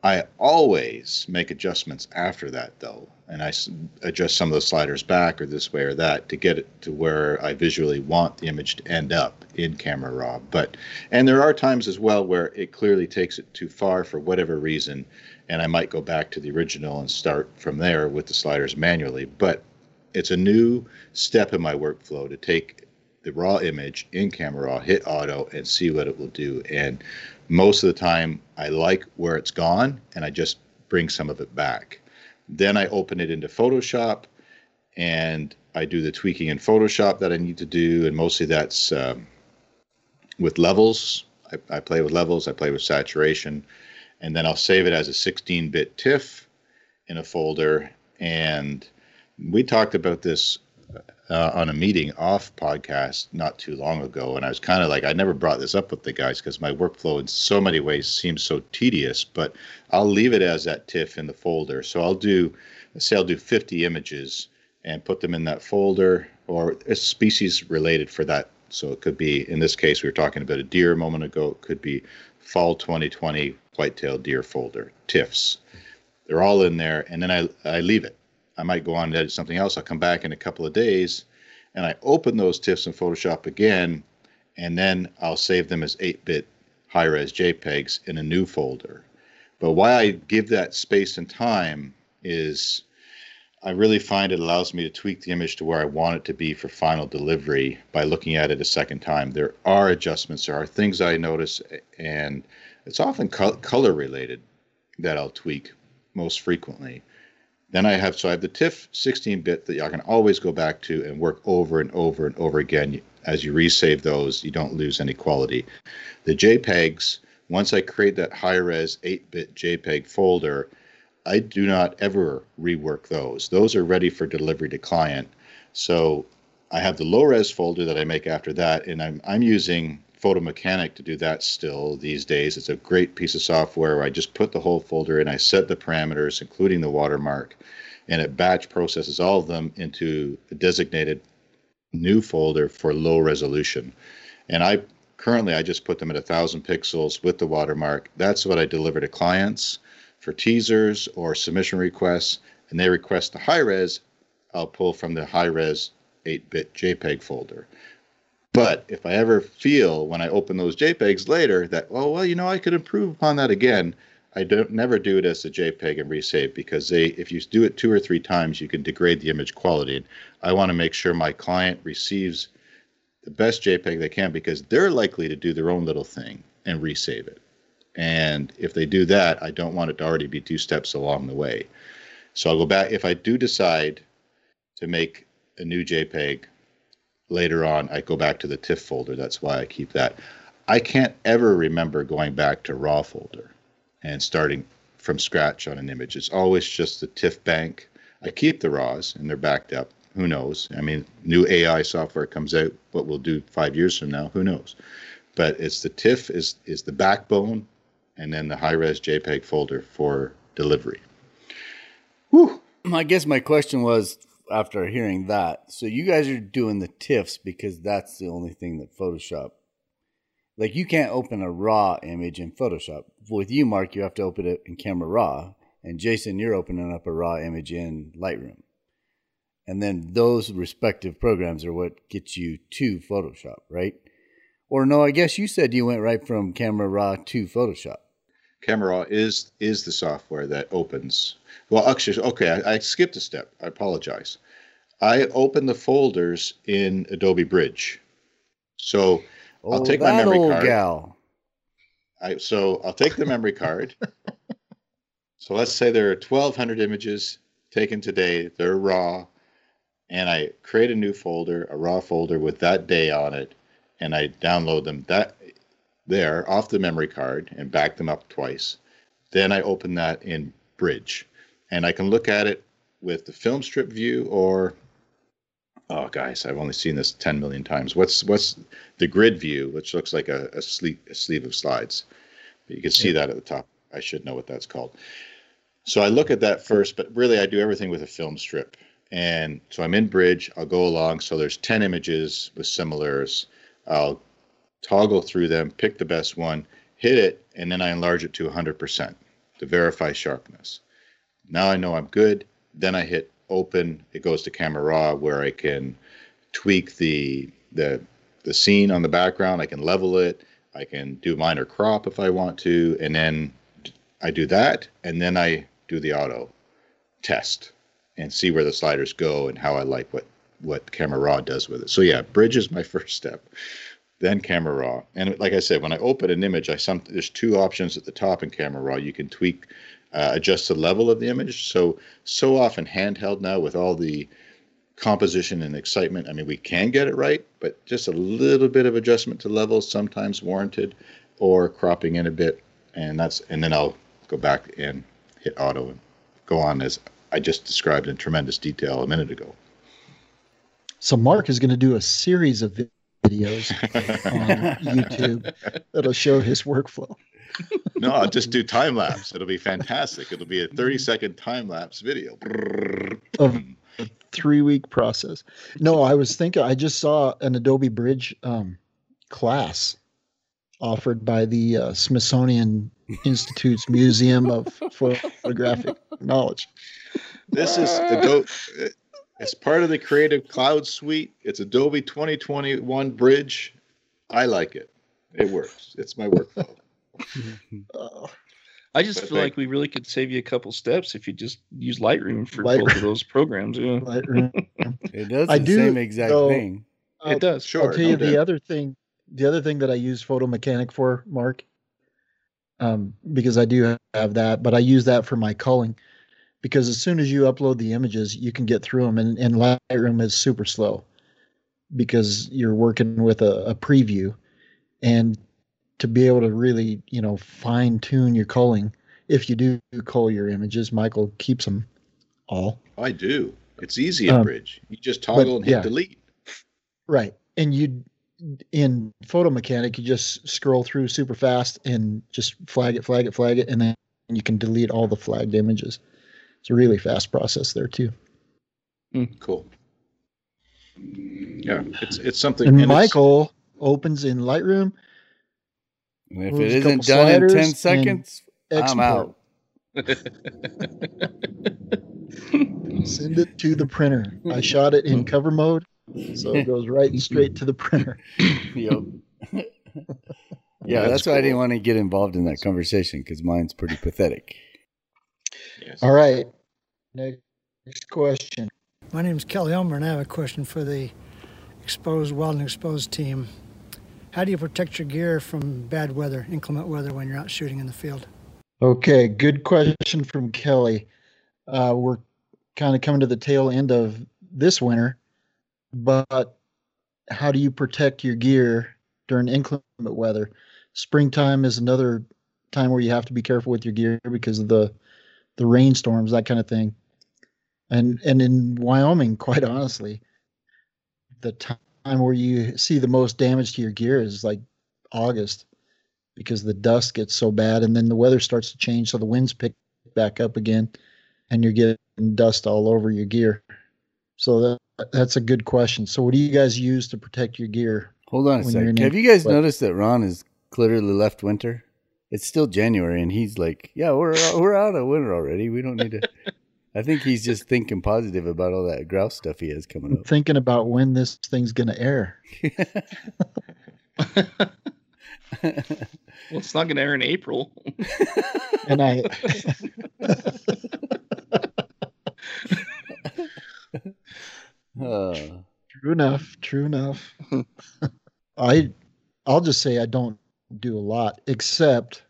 S4: I always make adjustments after that, though, and I adjust some of the sliders back or this way or that to get it to where I visually want the image to end up in Camera Raw. But and there are times as well where it clearly takes it too far for whatever reason, and I might go back to the original and start from there with the sliders manually. But it's a new step in my workflow to take the raw image in Camera Raw, hit auto, and see what it will do. And most of the time I like where it's gone and I just bring some of it back. Then I open it into Photoshop and I do the tweaking in Photoshop that I need to do. And mostly that's um, with levels. I, I, play with levels, I play with saturation, and then I'll save it as a 16 bit TIFF in a folder. And we talked about this uh, on a meeting off podcast not too long ago, and I was kind of like, I never brought this up with the guys because my workflow in so many ways seems so tedious. But I'll leave it as that TIFF in the folder. So I'll do, say, I'll do 50 images and put them in that folder, or a species related for that. So it could be, in this case, we were talking about a deer a moment ago. It could be fall 2020 whitetail deer folder, TIFFs. They're all in there, and then I I leave it I might go on and edit something else. I'll come back in a couple of days and I open those TIFFs in Photoshop again, and then I'll save them as 8 bit high res JPEGs in a new folder. But why I give that space and time is I really find it allows me to tweak the image to where I want it to be for final delivery by looking at it a second time. There are adjustments, there are things I notice, and it's often co- color related that I'll tweak most frequently. Then I have so I have the TIFF 16-bit that I can always go back to and work over and over and over again. As you resave those, you don't lose any quality. The JPEGs, once I create that high-res 8-bit JPEG folder, I do not ever rework those. Those are ready for delivery to client. So I have the low-res folder that I make after that, and I'm I'm using Photo Mechanic to do that still these days. It's a great piece of software I just put the whole folder in, I set the parameters, including the watermark, and it batch processes all of them into a designated new folder for low resolution. And I currently I just put them at a thousand pixels with the watermark. That's what I deliver to clients for teasers or submission requests, and they request the high res. I'll pull from the high res 8-bit JPEG folder. But if I ever feel when I open those JPEGs later that, oh well, you know, I could improve upon that again, I don't never do it as a JPEG and resave because they if you do it two or three times, you can degrade the image quality. I want to make sure my client receives the best JPEG they can because they're likely to do their own little thing and resave it. And if they do that, I don't want it to already be two steps along the way. So I'll go back if I do decide to make a new JPEG later on, I go back to the TIFF folder. That's why I keep that. I can't ever remember going back to RAW folder and starting from scratch on an image. It's always just the TIFF bank. I keep the RAWs and they're backed up. Who knows? I mean, new AI software comes out. What we'll do five years from now, who knows? But it's the TIFF is is the backbone, and then the high res JPEG folder for delivery.
S1: Whew. I guess my question was after hearing that. So you guys are doing the TIFFs because that's the only thing that Photoshop like you can't open a raw image in Photoshop. With you, Mark, you have to open it in Camera Raw, and Jason, you're opening up a raw image in Lightroom. And then those respective programs are what gets you to Photoshop, right? Or no, I guess you said you went right from Camera Raw to Photoshop.
S4: Camera Raw is is the software that opens. Well, actually, okay, I, I skipped a step. I apologize. I open the folders in Adobe Bridge. So I'll oh, take my memory card. Gal. I, so I'll take the memory card. so let's say there are 1,200 images taken today. They're raw, and I create a new folder, a raw folder with that day on it, and I download them that there off the memory card and back them up twice. Then I open that in Bridge, and I can look at it with the film strip view or oh guys i've only seen this 10 million times. What's what's the grid view which looks like a, a sleeve a sleeve of slides. You can see yeah. that at the top. I should know what that's called. So i look at that first but really i do everything with a film strip. And so i'm in bridge i'll go along so there's 10 images with similars. I'll toggle through them pick the best one hit it and then i enlarge it to 100% to verify sharpness now i know i'm good then i hit open, it goes to camera raw where I can tweak the the the scene on the background. I can level it. I can do minor crop if I want to, and then I do that, and then I do the auto test and see where the sliders go and how I like what what camera raw does with it. So yeah, bridge is my first step. Then camera raw, and like I said, when I open an image, I some there's two options at the top in camera raw. You can tweak uh, adjust the level of the image. So so often handheld now with all the composition and excitement. I mean, we can get it right, but just a little bit of adjustment to levels sometimes warranted, or cropping in a bit, and that's and then I'll go back and hit auto and go on as I just described in tremendous detail a minute ago.
S3: So Mark is going to do a series of videos on YouTube that'll show his workflow
S4: no, I'll just do time lapse. It'll be fantastic. It'll be a 30 second time lapse video.
S3: Of a three week process. No, I was thinking, I just saw an Adobe Bridge um, class offered by the uh, Smithsonian Institute's Museum of Photographic Knowledge.
S4: This is Adobe. It's part of the Creative Cloud Suite. It's Adobe 2021 Bridge. I like it. It works. It's my workflow.
S5: I just feel like we really could save you a couple steps if you just use Lightroom for Lightroom. both of those programs. Yeah. Lightroom.
S1: it does I the do, same exact so, thing.
S5: I'll, it does.
S3: Sure. I'll tell you the other thing. The other thing that I use Photo Mechanic for, Mark, um, because I do have that, but I use that for my culling because as soon as you upload the images, you can get through them, and, and Lightroom is super slow because you're working with a, a preview, and to be able to really, you know, fine tune your culling. If you do cull your images, Michael keeps them all.
S4: I do. It's easy in um, Bridge. You just toggle but, and hit yeah. delete.
S3: Right. And you in Photo Mechanic, you just scroll through super fast and just flag it, flag it, flag it, and then you can delete all the flagged images. It's a really fast process there too.
S4: Mm, cool. Yeah, it's it's something.
S3: And, and Michael opens in Lightroom.
S1: If it isn't done in 10 seconds, I'm out.
S3: Send it to the printer. I shot it in cover mode, so it goes right and straight to the printer.
S1: yep. yeah, that's, that's cool. why I didn't want to get involved in that conversation because mine's pretty pathetic.
S3: Yes. All right. Next question.
S7: My name is Kelly Elmer, and I have a question for the exposed, wild and exposed team. How do you protect your gear from bad weather, inclement weather, when you're out shooting in the field?
S3: Okay, good question from Kelly. Uh, we're kind of coming to the tail end of this winter, but how do you protect your gear during inclement weather? Springtime is another time where you have to be careful with your gear because of the the rainstorms, that kind of thing. And and in Wyoming, quite honestly, the time where you see the most damage to your gear is like August because the dust gets so bad and then the weather starts to change so the winds pick back up again and you're getting dust all over your gear. So that that's a good question. So what do you guys use to protect your gear?
S1: Hold on a second. Have you guys noticed that Ron has clearly left winter? It's still January and he's like, "Yeah, we're we're out of winter already. We don't need to I think he's just thinking positive about all that grouse stuff he has coming up.
S3: Thinking about when this thing's going to air.
S5: well, it's not going to air in April.
S3: and I. uh, true enough. True enough. I, I'll just say I don't do a lot, except,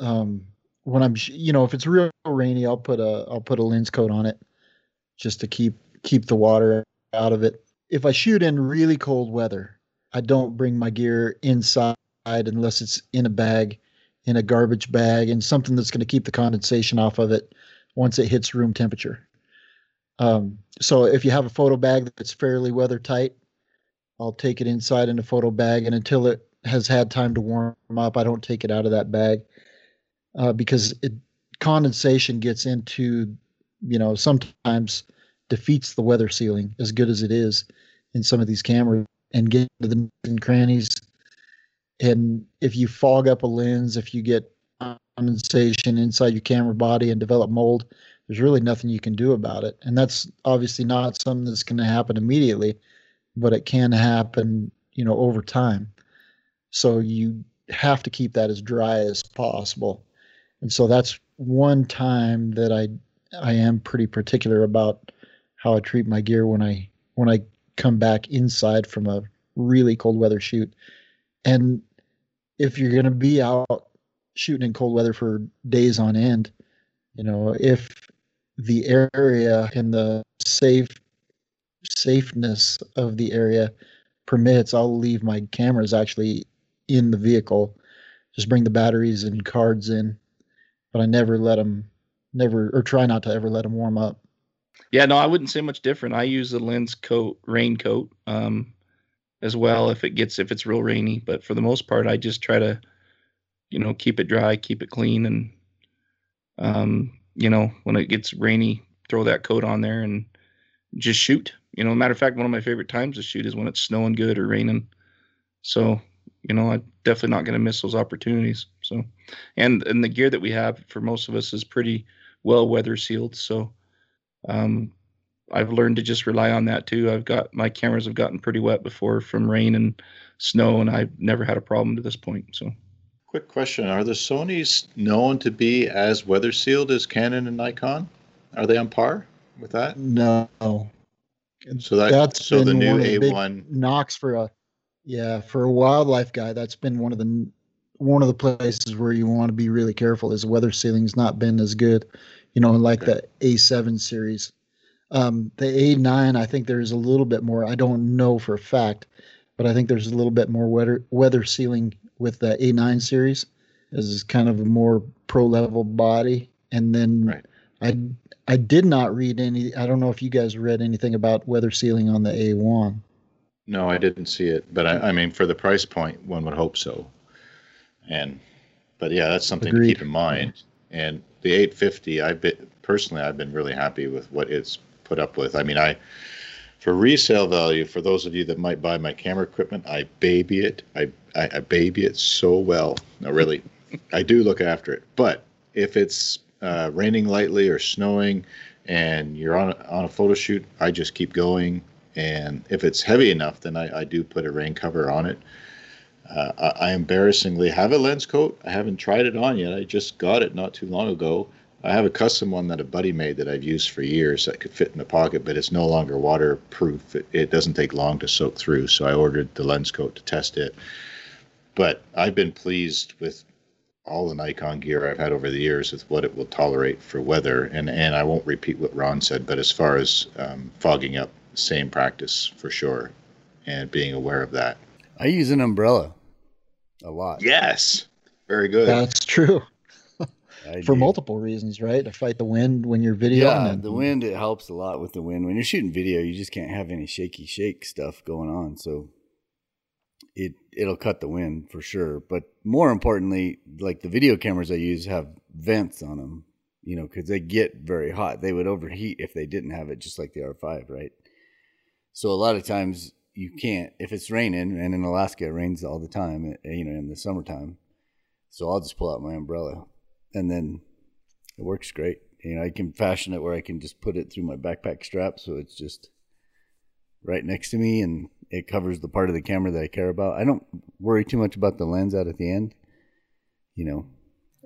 S3: um, when I'm, you know, if it's real rainy, I'll put a I'll put a lens coat on it just to keep keep the water out of it. If I shoot in really cold weather, I don't bring my gear inside unless it's in a bag, in a garbage bag, and something that's going to keep the condensation off of it once it hits room temperature. Um, so if you have a photo bag that's fairly weather tight, I'll take it inside in a photo bag, and until it has had time to warm up, I don't take it out of that bag uh, because it, condensation gets into, you know, sometimes defeats the weather sealing as good as it is in some of these cameras and get to the crannies. And if you fog up a lens, if you get condensation inside your camera body and develop mold, there's really nothing you can do about it. And that's obviously not something that's going to happen immediately, but it can happen, you know, over time. So you have to keep that as dry as possible and so that's one time that I I am pretty particular about how I treat my gear when I when I come back inside from a really cold weather shoot. And if you're going to be out shooting in cold weather for days on end, you know, if the area and the safe safeness of the area permits, I'll leave my cameras actually in the vehicle. Just bring the batteries and cards in but I never let them, never or try not to ever let them warm up.
S5: Yeah, no, I wouldn't say much different. I use a lens coat, raincoat, um, as well if it gets if it's real rainy. But for the most part, I just try to, you know, keep it dry, keep it clean, and um, you know, when it gets rainy, throw that coat on there and just shoot. You know, matter of fact, one of my favorite times to shoot is when it's snowing good or raining. So you know, I'm definitely not going to miss those opportunities. So, and and the gear that we have for most of us is pretty well weather sealed. So, um, I've learned to just rely on that too. I've got my cameras have gotten pretty wet before from rain and snow, and I've never had a problem to this point. So,
S4: quick question: Are the Sony's known to be as weather sealed as Canon and Nikon? Are they on par with that?
S3: No.
S4: So that that's so the new A1
S3: knocks for a yeah, for a wildlife guy, that's been one of the one of the places where you want to be really careful. Is weather sealing's not been as good, you know, like okay. the A7 series. Um, the A9, I think there's a little bit more. I don't know for a fact, but I think there's a little bit more weather weather sealing with the A9 series. This is kind of a more pro level body, and then right. I I did not read any. I don't know if you guys read anything about weather sealing on the A1.
S4: No, I didn't see it, but I, I mean, for the price point, one would hope so. And, but yeah, that's something Agreed. to keep in mind. And the 850, I've been personally, I've been really happy with what it's put up with. I mean, I For resale value, for those of you that might buy my camera equipment, I baby it. I, I, I baby it so well. No, really, I do look after it. But if it's uh, raining lightly or snowing, and you're on a, on a photo shoot, I just keep going. And if it's heavy enough, then I, I do put a rain cover on it. Uh, I, I, embarrassingly have a lens coat. I haven't tried it on yet. I just got it not too long ago. I have a custom one that a buddy made that I've used for years that could fit in the pocket, but it's no longer waterproof. It, it doesn't take long to soak through. So I ordered the lens coat to test it. But I've been pleased with all the Nikon gear I've had over the years with what it will tolerate for weather. And, and I won't repeat what Ron said, but as far as um, fogging up, same practice for sure, and being aware of that.
S1: I use an umbrella a lot.
S4: Yes, very good.
S3: That's true. for multiple reasons, right? To fight the wind when you're videoing.
S1: Yeah, the wind it helps a lot with the wind. When you're shooting video, you just can't have any shaky shake stuff going on. So it it'll cut the wind for sure. But more importantly, like the video cameras I use have vents on them, you know, because they get very hot. They would overheat if they didn't have it, just like the R5, right? So a lot of times you can't if it's raining, and in Alaska it rains all the time, eh, you know, in the summertime. So I'll just pull out my umbrella, and then it works great. You know, I can fashion it where I can just put it through my backpack strap, so it's just right next to me, and it covers the part of the camera that I care about. I don't worry too much about the lens out at the end, you know.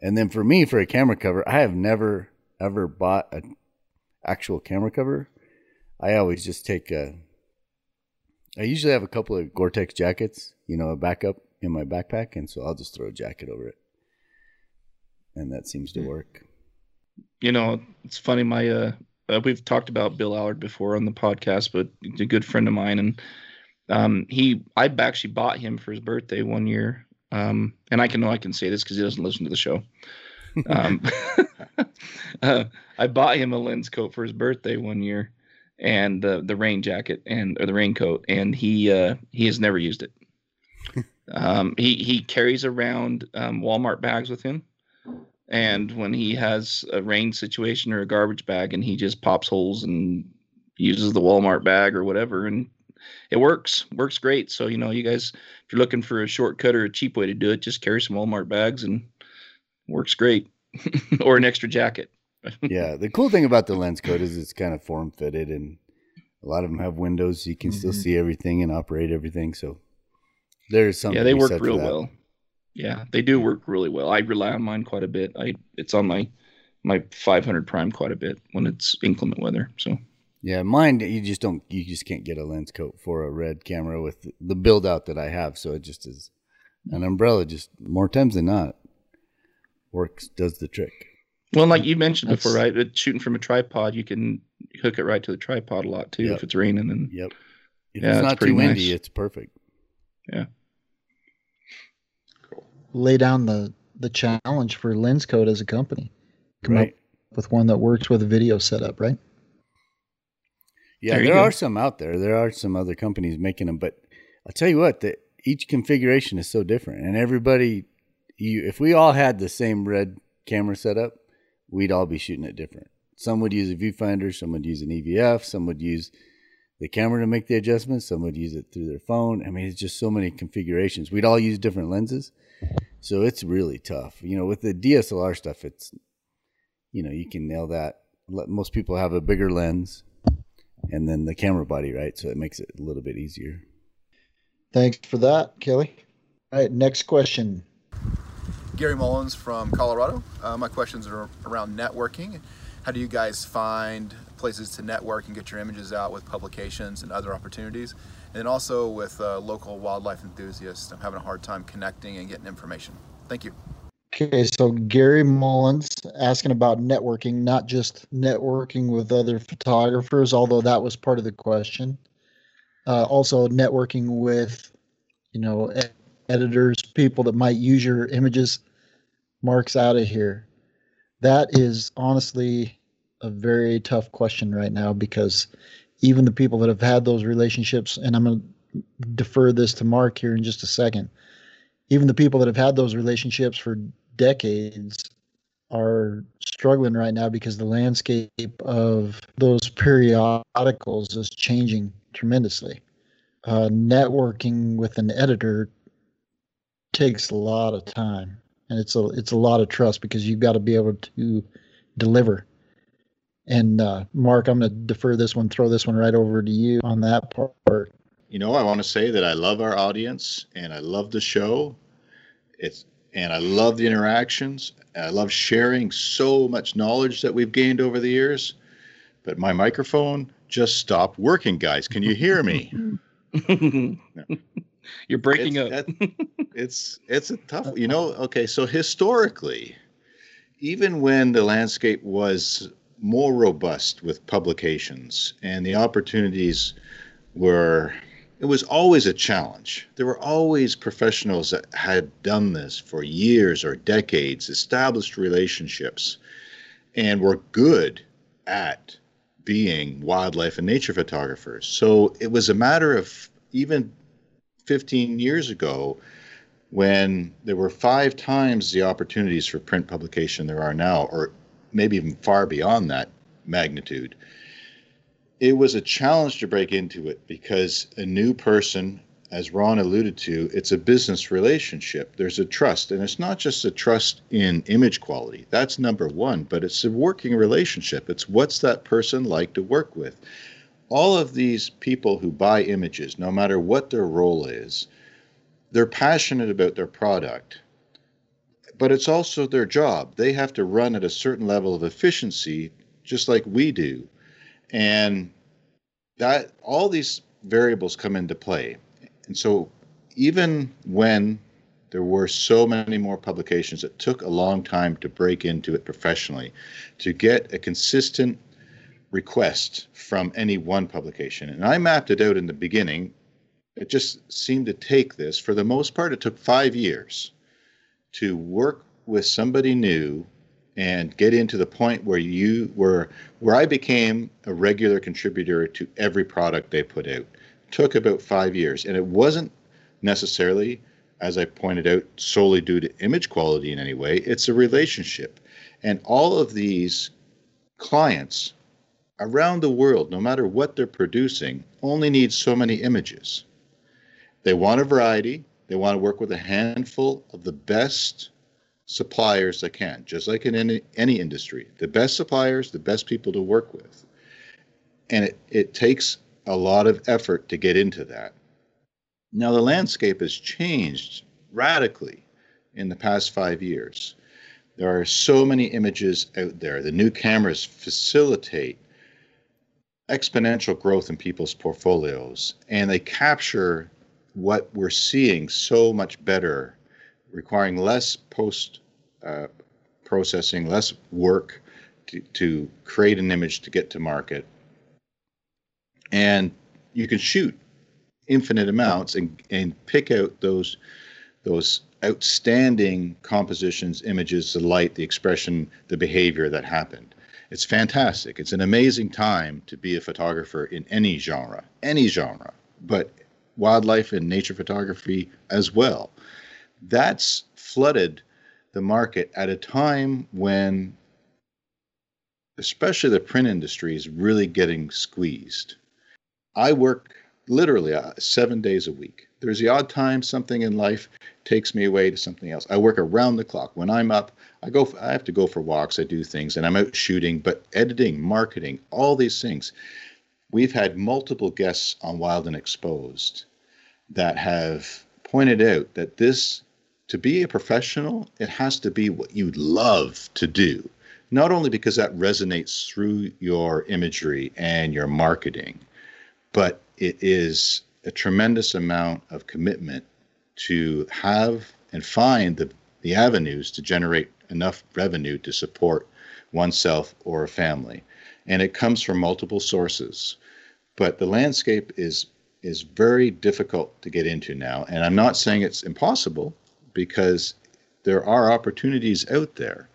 S1: And then for me, for a camera cover, I have never ever bought an actual camera cover. I always just take a. I usually have a couple of Gore-Tex jackets, you know, a backup in my backpack, and so I'll just throw a jacket over it, and that seems to hmm. work.
S5: You know, it's funny. My uh, uh, we've talked about Bill Allard before on the podcast, but he's a good friend of mine, and um, he I actually bought him for his birthday one year, um, and I can know I can say this because he doesn't listen to the show. Um, uh, I bought him a lens coat for his birthday one year, and the the rain jacket and or the raincoat, and he uh, he has never used it. um, he he carries around um, Walmart bags with him, and when he has a rain situation or a garbage bag, and he just pops holes and uses the Walmart bag or whatever, and it works works great. So you know you guys if you're looking for a shortcut or a cheap way to do it just carry some walmart bags and works great. Or an extra jacket
S1: yeah the cool thing about the lens coat is it's kind of form fitted and a lot of them have windows so you can mm-hmm. still see everything and operate everything so there's something
S5: yeah they work real well. Yeah they do work really well. I rely on mine quite a bit. I it's on my my 500 prime quite a bit when it's inclement weather so.
S1: Yeah, mine you just don't you just can't get a lens coat for a red camera with the build out that I have, so it just is an umbrella just more times than not works does the trick.
S5: Well, like you mentioned That's, before, right? Shooting from a tripod, you can hook it right to the tripod a lot too yep. if it's raining and
S1: Yep. If yeah, it's not too windy, nice. it's perfect.
S5: Yeah.
S3: Cool. Lay down the the challenge for lens coat as a company. Come right. up with one that works with a video setup, right?
S1: Yeah, there, there are some out there. There are some other companies making them, but I'll tell you what, the, each configuration is so different, and everybody, you, if we all had the same red camera setup, we'd all be shooting it different. Some would use a viewfinder, some would use an EVF, some would use the camera to make the adjustments, some would use it through their phone. I mean, it's just so many configurations. We'd all use different lenses, so it's really tough. You know, with the DSLR stuff, it's you know you can nail that. Most people have a bigger lens and then the camera body, right? So it makes it a little bit easier.
S3: Thanks for that, Kelly. All right, next question.
S8: Gary Mullins from Colorado. Uh, my questions are around networking. How do you guys find places to network and get your images out with publications and other opportunities? And also with uh, local wildlife enthusiasts. I'm having a hard time connecting and getting information. Thank you.
S3: Okay, so Gary Mullins asking about networking, not just networking with other photographers, although that was part of the question. Uh, also, networking with, you know, editors, people that might use your images. Mark's out of here. That is honestly a very tough question right now because even the people that have had those relationships, and I'm going to defer this to Mark here in just a second even the people that have had those relationships for decades are struggling right now because the landscape of those periodicals is changing tremendously. Uh, networking with an editor takes a lot of time, and it's a it's a lot of trust because you've got to be able to deliver. And uh, Mark, I'm going to defer this one, throw this one right over to you on that part.
S4: You know, I want to say that I love our audience and I love the show. It's and I love the interactions. I love sharing so much knowledge that we've gained over the years. But my microphone just stopped working, guys. Can you hear me?
S5: You're breaking
S4: it's,
S5: up.
S4: it's it's a tough. You know. Okay, so historically, even when the landscape was more robust with publications and the opportunities were it was always a challenge. There were always professionals that had done this for years or decades, established relationships, and were good at being wildlife and nature photographers. So it was a matter of even 15 years ago when there were five times the opportunities for print publication there are now, or maybe even far beyond that magnitude it was a challenge to break into it because a new person as Ron alluded to, it's a business relationship. There's a trust, and it's not just a trust in image quality. That's number one, but it's a working relationship. It's what's that person like to work with. All of these people who buy images, no matter what their role is, they're passionate about their product, but it's also their job. They have to run at a certain level of efficiency, just like we do and that all these variables come into play and so even when there were so many more publications it took a long time to break into it professionally to get a consistent request from any one publication. And i mapped it out in the beginning. It just seemed to take this. For the most part it took five years to work with somebody new and get into the point where you were where I became a regular contributor to every product they put out. Took about five years, and it wasn't necessarily, as I pointed out, solely due to image quality in any way. It's a relationship, and all of these clients around the world, no matter what they're producing, only need so many images. They want a variety. They want to work with a handful of the best suppliers that can, just like in any, any industry. The best suppliers, the best people to work with. And it, it takes a lot of effort to get into that. Now, the landscape has changed radically in the past five years. There are so many images out there. The new cameras facilitate exponential growth in people's portfolios, and they capture what we're seeing so much better, requiring less post uh, processing, less work to, to create an image to get to market. And you can shoot infinite amounts and, and pick out those those outstanding compositions, images, the light, the expression, the behavior that happened. It's fantastic. It's an amazing time to be a photographer in any genre, any genre, but wildlife and nature photography as well. That's flooded the market at a time when especially the print industry is really getting squeezed. I work literally uh, seven days a week. There's the odd time something in life takes me away to something else. I work around the clock. When I'm up, I go. I have to go for walks. I do things, and I'm out shooting. But editing, marketing, all these things. We've had multiple guests on Wild and Exposed that have pointed out that this to be a professional, it has to be what you love to do. Not only because that resonates through your imagery and your marketing, but it is a tremendous amount of commitment to have and find the, the avenues to generate enough revenue to support oneself or a family. And it comes from multiple sources. But the landscape is is very difficult to get into now. And I'm not saying it's impossible because there are opportunities out there.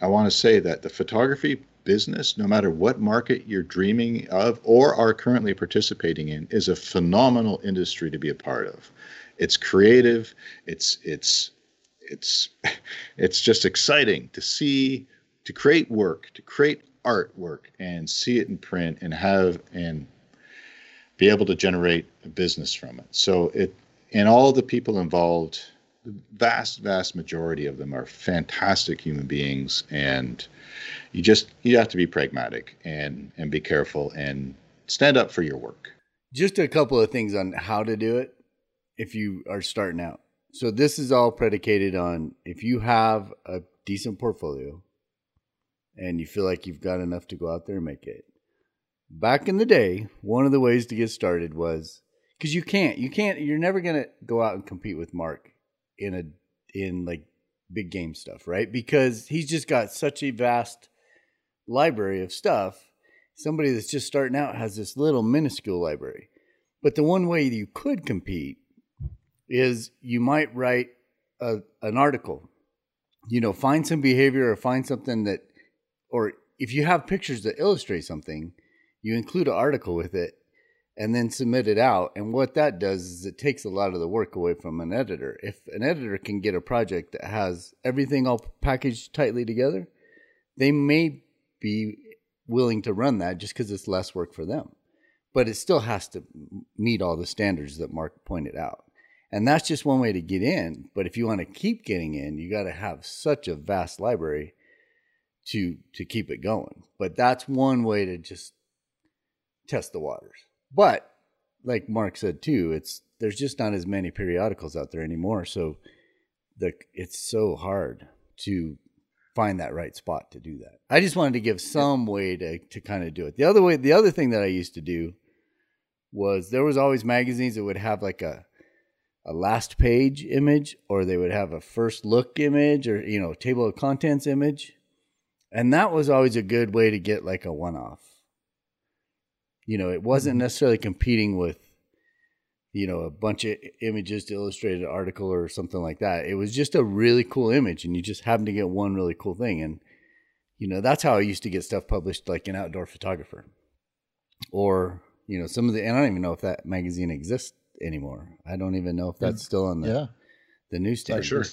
S4: I want to say that the photography business, no matter what market you're dreaming of or are currently participating in, is a phenomenal industry to be a part of. It's creative. It's it's it's it's just exciting to see to create work, to create artwork and see it in print and have and be able to generate a business from it. So it and all the people involved, the vast, vast majority of them are fantastic human beings and you just you have to be pragmatic and and be careful and stand up for your work.
S1: Just a couple of things on how to do it if you are starting out. So this is all predicated on if you have a decent portfolio and you feel like you've got enough to go out there and make it. Back in the day, one of the ways to get started was because you can't, you can't, you're never gonna go out and compete with Mark in a in like big game stuff, right? Because he's just got such a vast library of stuff. Somebody that's just starting out has this little minuscule library. But the one way you could compete is you might write a, an article. You know, find some behavior or find something that, or if you have pictures that illustrate something, you include an article with it and then submit it out. And what that does is it takes a lot of the work away from an editor. If an editor can get a project that has everything all packaged tightly together, they may be willing to run that just because it's less work for them. But it still has to meet all the standards that Mark pointed out. And that's just one way to get in. But if you want to keep getting in, you got to have such a vast library to to keep it going. But that's one way to just test the waters. But like Mark said too, it's there's just not as many periodicals out there anymore. So the it's so hard to find that right spot to do that. I just wanted to give some way to to kind of do it. The other way, the other thing that I used to do was there was always magazines that would have like a a last page image or they would have a first look image or you know table of contents image and that was always a good way to get like a one off you know it wasn't mm-hmm. necessarily competing with you know a bunch of images to illustrate an article or something like that it was just a really cool image and you just happened to get one really cool thing and you know that's how i used to get stuff published like an outdoor photographer or you know some of the and i don't even know if that magazine exists anymore. I don't even know if that's mm. still on the
S3: yeah.
S1: the newsstand.
S3: Sure.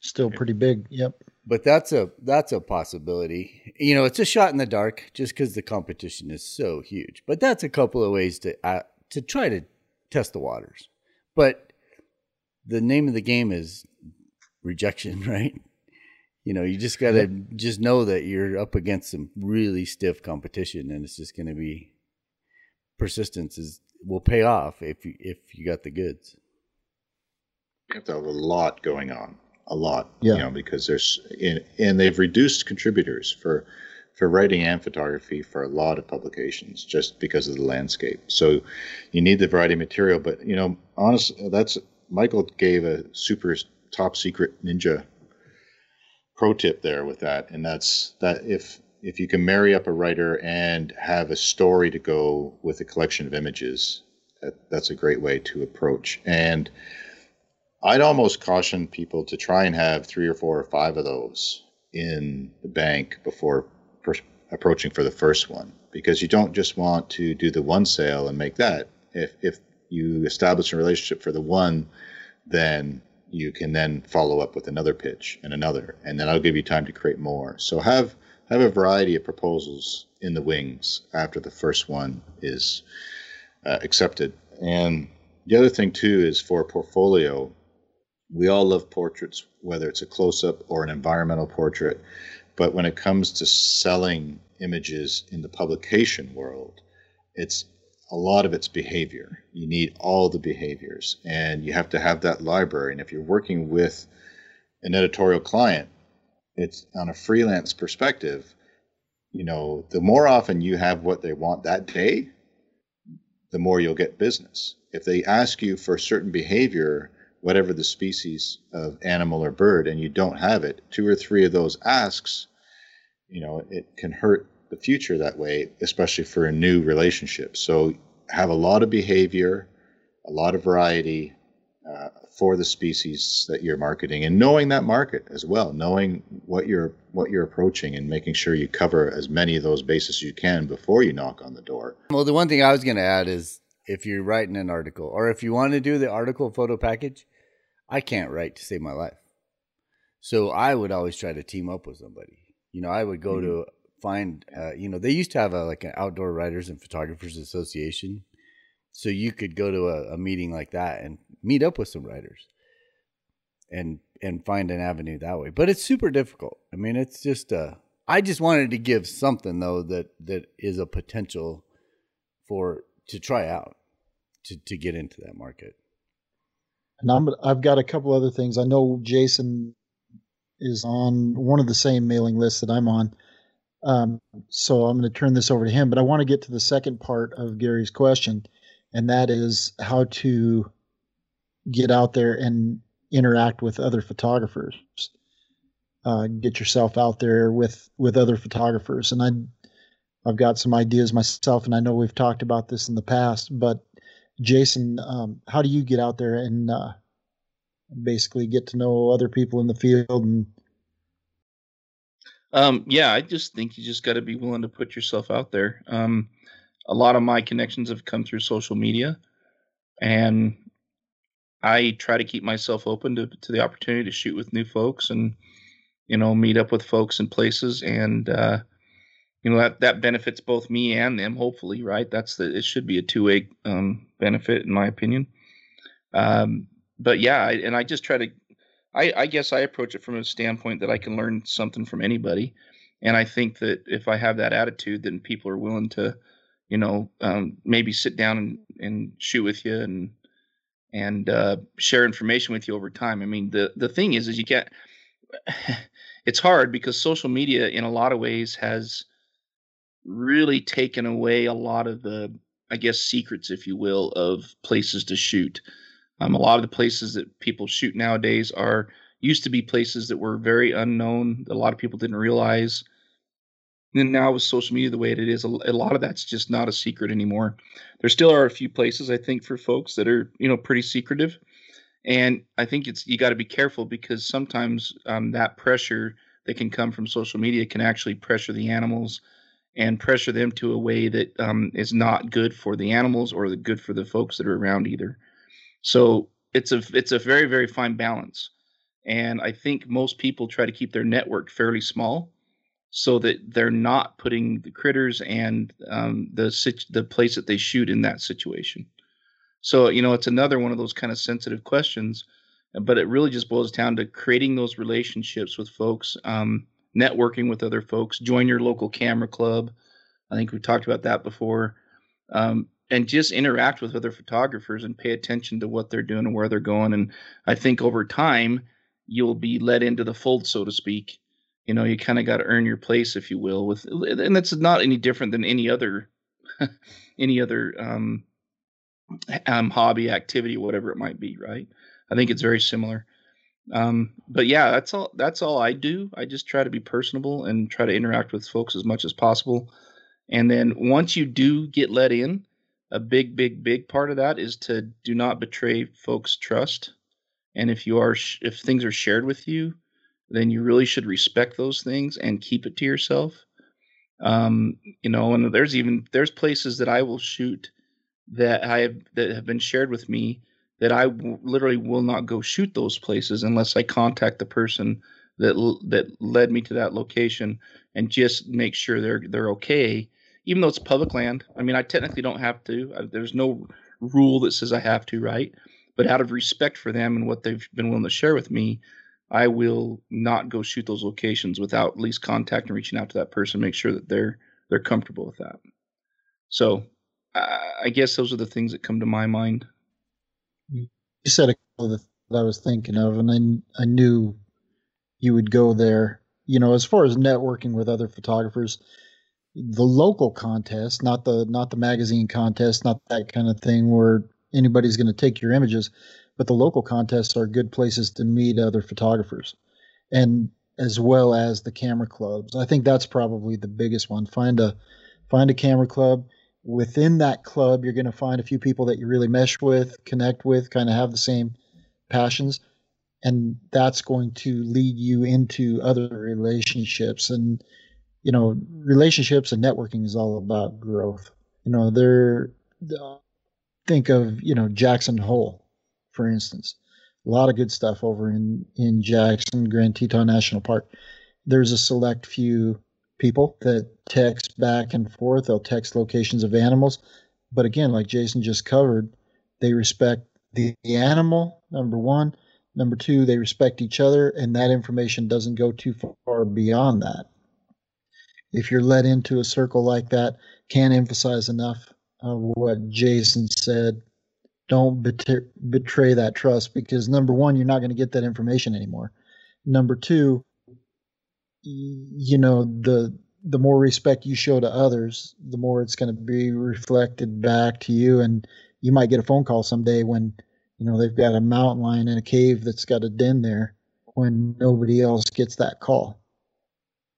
S3: Still pretty big. Yep.
S1: But that's a that's a possibility. You know, it's a shot in the dark just because the competition is so huge. But that's a couple of ways to uh, to try to test the waters. But the name of the game is rejection, right? You know, you just got to yep. just know that you're up against some really stiff competition, and it's just going to be persistence is will pay off if you if you got the goods.
S4: You have to have a lot going on, a lot, yeah. you know, because there's in, and they've reduced contributors for for writing and photography for a lot of publications just because of the landscape. So you need the variety of material, but you know, honestly, that's Michael gave a super top secret ninja pro tip there with that, and that's that if if you can marry up a writer and have a story to go with a collection of images, that, that's a great way to approach. And I'd almost caution people to try and have three or four or five of those in the bank before per- approaching for the first one, because you don't just want to do the one sale and make that. If if you establish a relationship for the one, then you can then follow up with another pitch and another, and then I'll give you time to create more. So have have a variety of proposals in the wings after the first one is uh, accepted. And the other thing too is for portfolio, we all love portraits, whether it's a close up or an environmental portrait. But when it comes to selling images in the publication world, it's a lot of it's behavior. You need all the behaviors, and you have to have that library. And if you're working with an editorial client, it's on a freelance perspective, you know, the more often you have what they want that day, the more you'll get business. If they ask you for certain behavior, whatever the species of animal or bird, and you don't have it, two or three of those asks, you know, it can hurt the future that way, especially for a new relationship. So have a lot of behavior, a lot of variety, uh, for the species that you're marketing and knowing that market as well knowing what you're what you're approaching and making sure you cover as many of those bases you can before you knock on the door
S1: well the one thing i was going to add is if you're writing an article or if you want to do the article photo package i can't write to save my life so i would always try to team up with somebody You know, I would go mm-hmm. to find. Uh, you know, they used to have a like an outdoor writers and photographers association, so you could go to a, a meeting like that and meet up with some writers, and and find an avenue that way. But it's super difficult. I mean, it's just. Uh, I just wanted to give something though that that is a potential for to try out to to get into that market.
S3: And I'm I've got a couple other things. I know Jason is on one of the same mailing lists that I'm on. Um, so I'm going to turn this over to him, but I want to get to the second part of Gary's question, and that is how to get out there and interact with other photographers. Uh, get yourself out there with with other photographers, and I I've got some ideas myself, and I know we've talked about this in the past, but Jason, um, how do you get out there and uh, basically get to know other people in the field? And
S5: um, yeah, I just think you just got to be willing to put yourself out there. Um, a lot of my connections have come through social media, and I try to keep myself open to to the opportunity to shoot with new folks and you know meet up with folks in places and. Uh, you know that that benefits both me and them hopefully right? That's the it should be a two-way um, benefit in my opinion. Um, but yeah I, and i just try to I, I guess i approach it from a standpoint that i can learn something from anybody. And i think that if i have that attitude then people are willing to you know um, maybe sit down and, and shoot with you and and uh, share information with you over time. I mean the the thing is is you can't it's hard because social media in a lot of ways has really taken away a lot of the, I guess, secrets, if you will, of places to shoot. Um, a lot of the places that people shoot nowadays are used to be places that were very unknown a lot of people didn't realize. And now with social media the way it is, a, lot of that's just not a secret anymore. There still are a few places I think for folks that are you know pretty secretive, and I think it's you got to be careful because sometimes um, that pressure that can come from social media can actually pressure the animals and pressure them to a way that um, is not good for the animals or good for the folks that are around either. So it's a it's a very very fine balance, and I think most people try to keep their network fairly small, so that they're not putting the critters and um, the the place that they shoot in that situation. So you know it's another one of those kind of sensitive questions, but it really just boils down to creating those relationships with folks. Um, networking with other folks, join your local camera club. I think we talked about that before. Um, and just interact with other photographers and pay attention to what they're doing and where they're going. And I think over time, you'll be let into the fold, so to speak. You know, you kind of got to earn your place, if you will. With and that's not any different than any other, any other um, um, hobby, activity, whatever it might be. Right? I think it's very similar. Um, but yeah, that's all. That's all I do. I just try to be personable and try to interact with folks as much as possible. And then once you do get let in, a big, big, big part of that is to do not betray folks' trust. And if you are, if things are shared with you, then you really should respect those things and keep it to yourself. Um, you know, and there's even there's places that I will shoot that I have that have been shared with me that I w- literally will not go shoot those places unless I contact the person that l- that led me to that location and just make sure they're they're okay, even though it's public land. I mean, I technically don't have to. I, there's no rule that says I have to, right? But out of respect for them and what they've been willing to share with me, I will not go shoot those locations without at least contacting, and reaching out to that person, make sure that they're they're comfortable with that. So, uh, I guess those are the things that come to my mind
S3: you said a couple of the that I was thinking of, and I I knew you would go there. You know, as far as networking with other photographers, the local contest, not the not the magazine contest, not that kind of thing where anybody's going to take your images, but the local contests are good places to meet other photographers, and as well as the camera clubs. I think that's probably the biggest one. Find a find a camera club within that club, you're going to find a few people that you really mesh with, connect with, kind of have the same passions. And that's going to lead you into other relationships. And, you know, relationships and networking is all about growth. You know, they're, think of, you know, Jackson Hole, for instance. A lot of good stuff over in, in Jackson, Grand Teton National Park. there's a select few people that text back and forth. They'll text locations of animals. But again, like Jason just covered, they respect the, the animal, number one. Number two, they respect each other, and that information doesn't go too far beyond that. If you're led into a circle like that, can't emphasize enough of what Jason said. Don't betray, betray that trust because number one, you're not going to get that information anymore. Number two, you know the the more respect you show to others, the more it's going to be reflected back to you, and you might get a phone call someday when you know they've got a mountain lion in a cave that's got a den there when nobody else gets that call.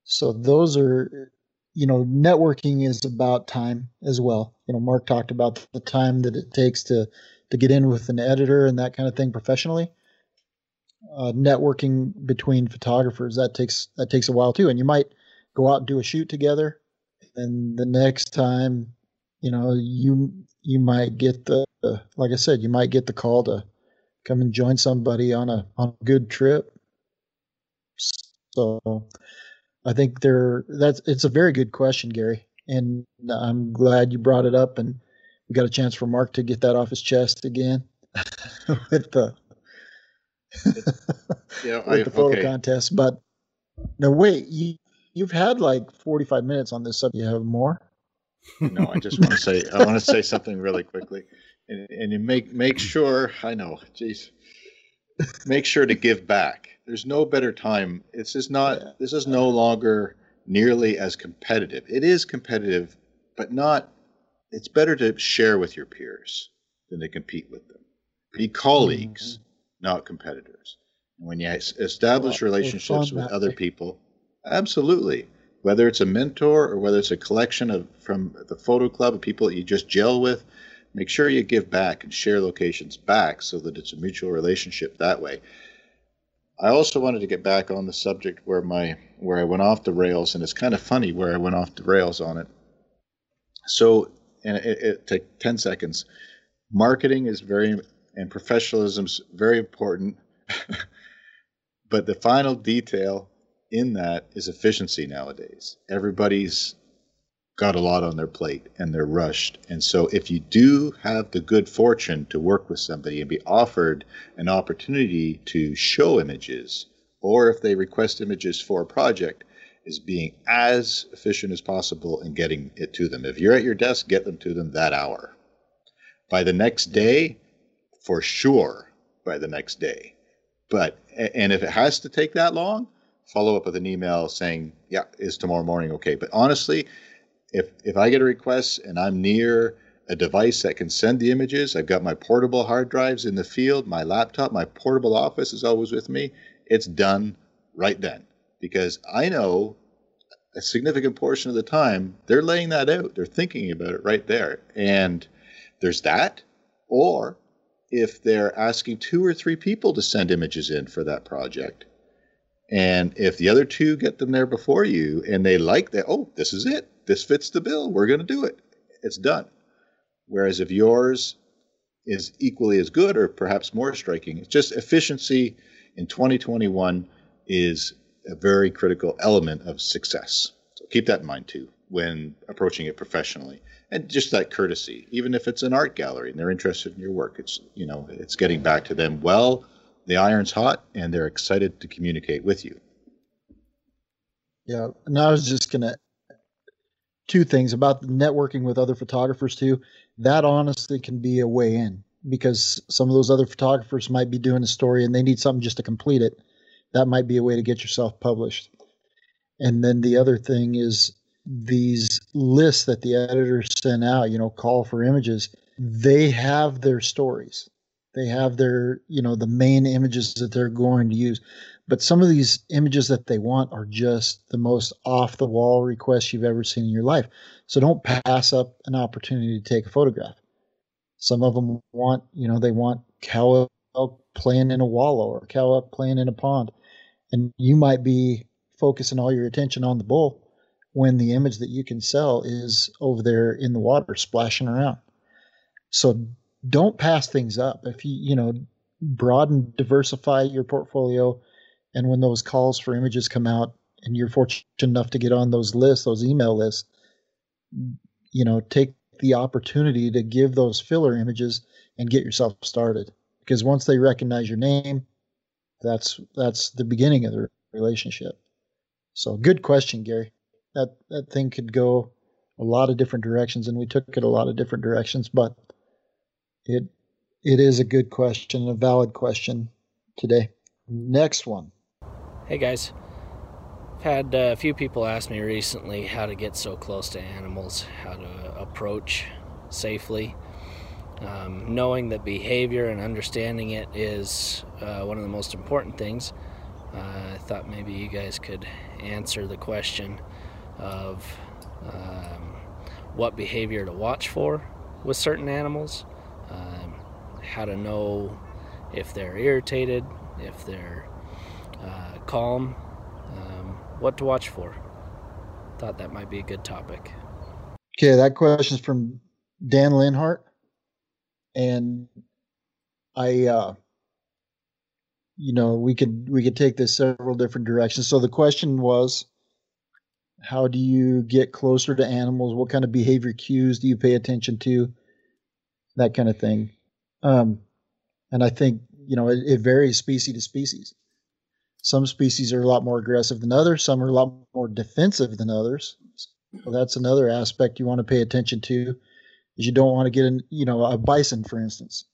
S3: So those are you know networking is about time as well. You know Mark talked about the time that it takes to to get in with an editor and that kind of thing professionally. Uh, networking between photographers that takes that takes a while too, and you might go out and do a shoot together, and the next time, you know, you you might get the like I said, you might get the call to come and join somebody on a on a good trip. So I think there that's it's a very good question, Gary, and I'm glad you brought it up, and we got a chance for Mark to get that off his chest again with the yeah, with I, the photo okay. contest. But no, wait, you you've had like 45 minutes on this subject. You have more?
S4: No, I just want to say I want to say something really quickly and, and you make make sure I know, Jeez, make sure to give back. There's no better time. This is not. Yeah. This is no longer nearly as competitive. It is competitive, but not. It's better to share with your peers than to compete with them. Be colleagues, mm-hmm. Not competitors. And when you establish well, relationships with other people, absolutely. Whether it's a mentor or whether it's a collection of from the photo club of people that you just gel with, Make sure you give back and share locations back so that it's a mutual relationship that way. I also wanted to get back on the subject where my where I went off the rails, and it's kind of funny where I went off the rails on it. So, and it, it take ten seconds. Marketing is very and professionalism is very important, but the final detail in that is efficiency nowadays. Everybody's got a lot on their plate and they're rushed. And so, if you do have the good fortune to work with somebody and be offered an opportunity to show images, or if they request images for a project, is being as efficient as possible in getting it to them. If you're at your desk, get them to them that hour. By the next day, for sure, by the next day. But, and if it has to take that long, follow up with an email saying, yeah, is tomorrow morning okay? But honestly, if if I get a request and I'm near a device that can send the images, I've got my portable hard drives in the field, my laptop, my portable office is always with me. It's done right then because I know a significant portion of the time they're laying that out. They're thinking about it right there. And there's that. Or if they're asking two or three people to send images in for that project, and if the other two get them there before you and they like that, oh, this is it this fits the bill. We're going to do it. It's done. Whereas if yours is equally as good or perhaps more striking, it's just efficiency in 2021 is a very critical element of success. So keep that in mind too when approaching it professionally. And just that courtesy, even if it's an art gallery and they're interested in your work, it's you know, it's getting back to them well, the iron's hot and they're excited to communicate with you.
S3: Yeah, and I was just gonna two things about networking with other photographers too. That honestly can be a way in because some of those other photographers might be doing a story and they need something just to complete it. That might be a way to get yourself published. And then the other thing is these lists that the editors send out, you know, call for images, they have their stories. They have their, you know, the main images that they're going to use. But some of these images that they want are just the most off the wall requests you've ever seen in your life. So don't pass up an opportunity to take a photograph. Some of them want, you know, they want cow elk playing in a wallow or cow up playing in a pond. And you might be focusing all your attention on the bull when the image that you can sell is over there in the water splashing around. So don't pass things up. If you, you know, broaden, diversify your portfolio, and when those calls for images come out and you're fortunate enough to get on those lists, those email lists, you know, take the opportunity to give those filler images and get yourself started. Because once they recognize your name, that's that's the beginning of the relationship. So good question, Gary. That that thing could go a lot of different directions, and we took it a lot of different directions, but it it is a good question, a valid question today. Next one.
S9: Hey guys, I've had a few people ask me recently how to get so close to animals, how to approach safely. Um, knowing that behavior and understanding it is uh, one of the most important things, uh, I thought maybe you guys could answer the question of um, what behavior to watch for with certain animals, um, how to know if they're irritated, if they're uh, calm, um, what to watch for. Thought that might be a good topic.
S3: Okay, that question is from Dan Linhart and I, uh, you know, we could we could take this several different directions. So the question was, how do you get closer to animals? What kind of behavior cues do you pay attention to? That kind of thing. Um, and I think you know it, it varies species to species. Some species are a lot more aggressive than others. Some are a lot more defensive than others. So that's another aspect you want to pay attention to is you don't want to get in, you know, a bison, for instance.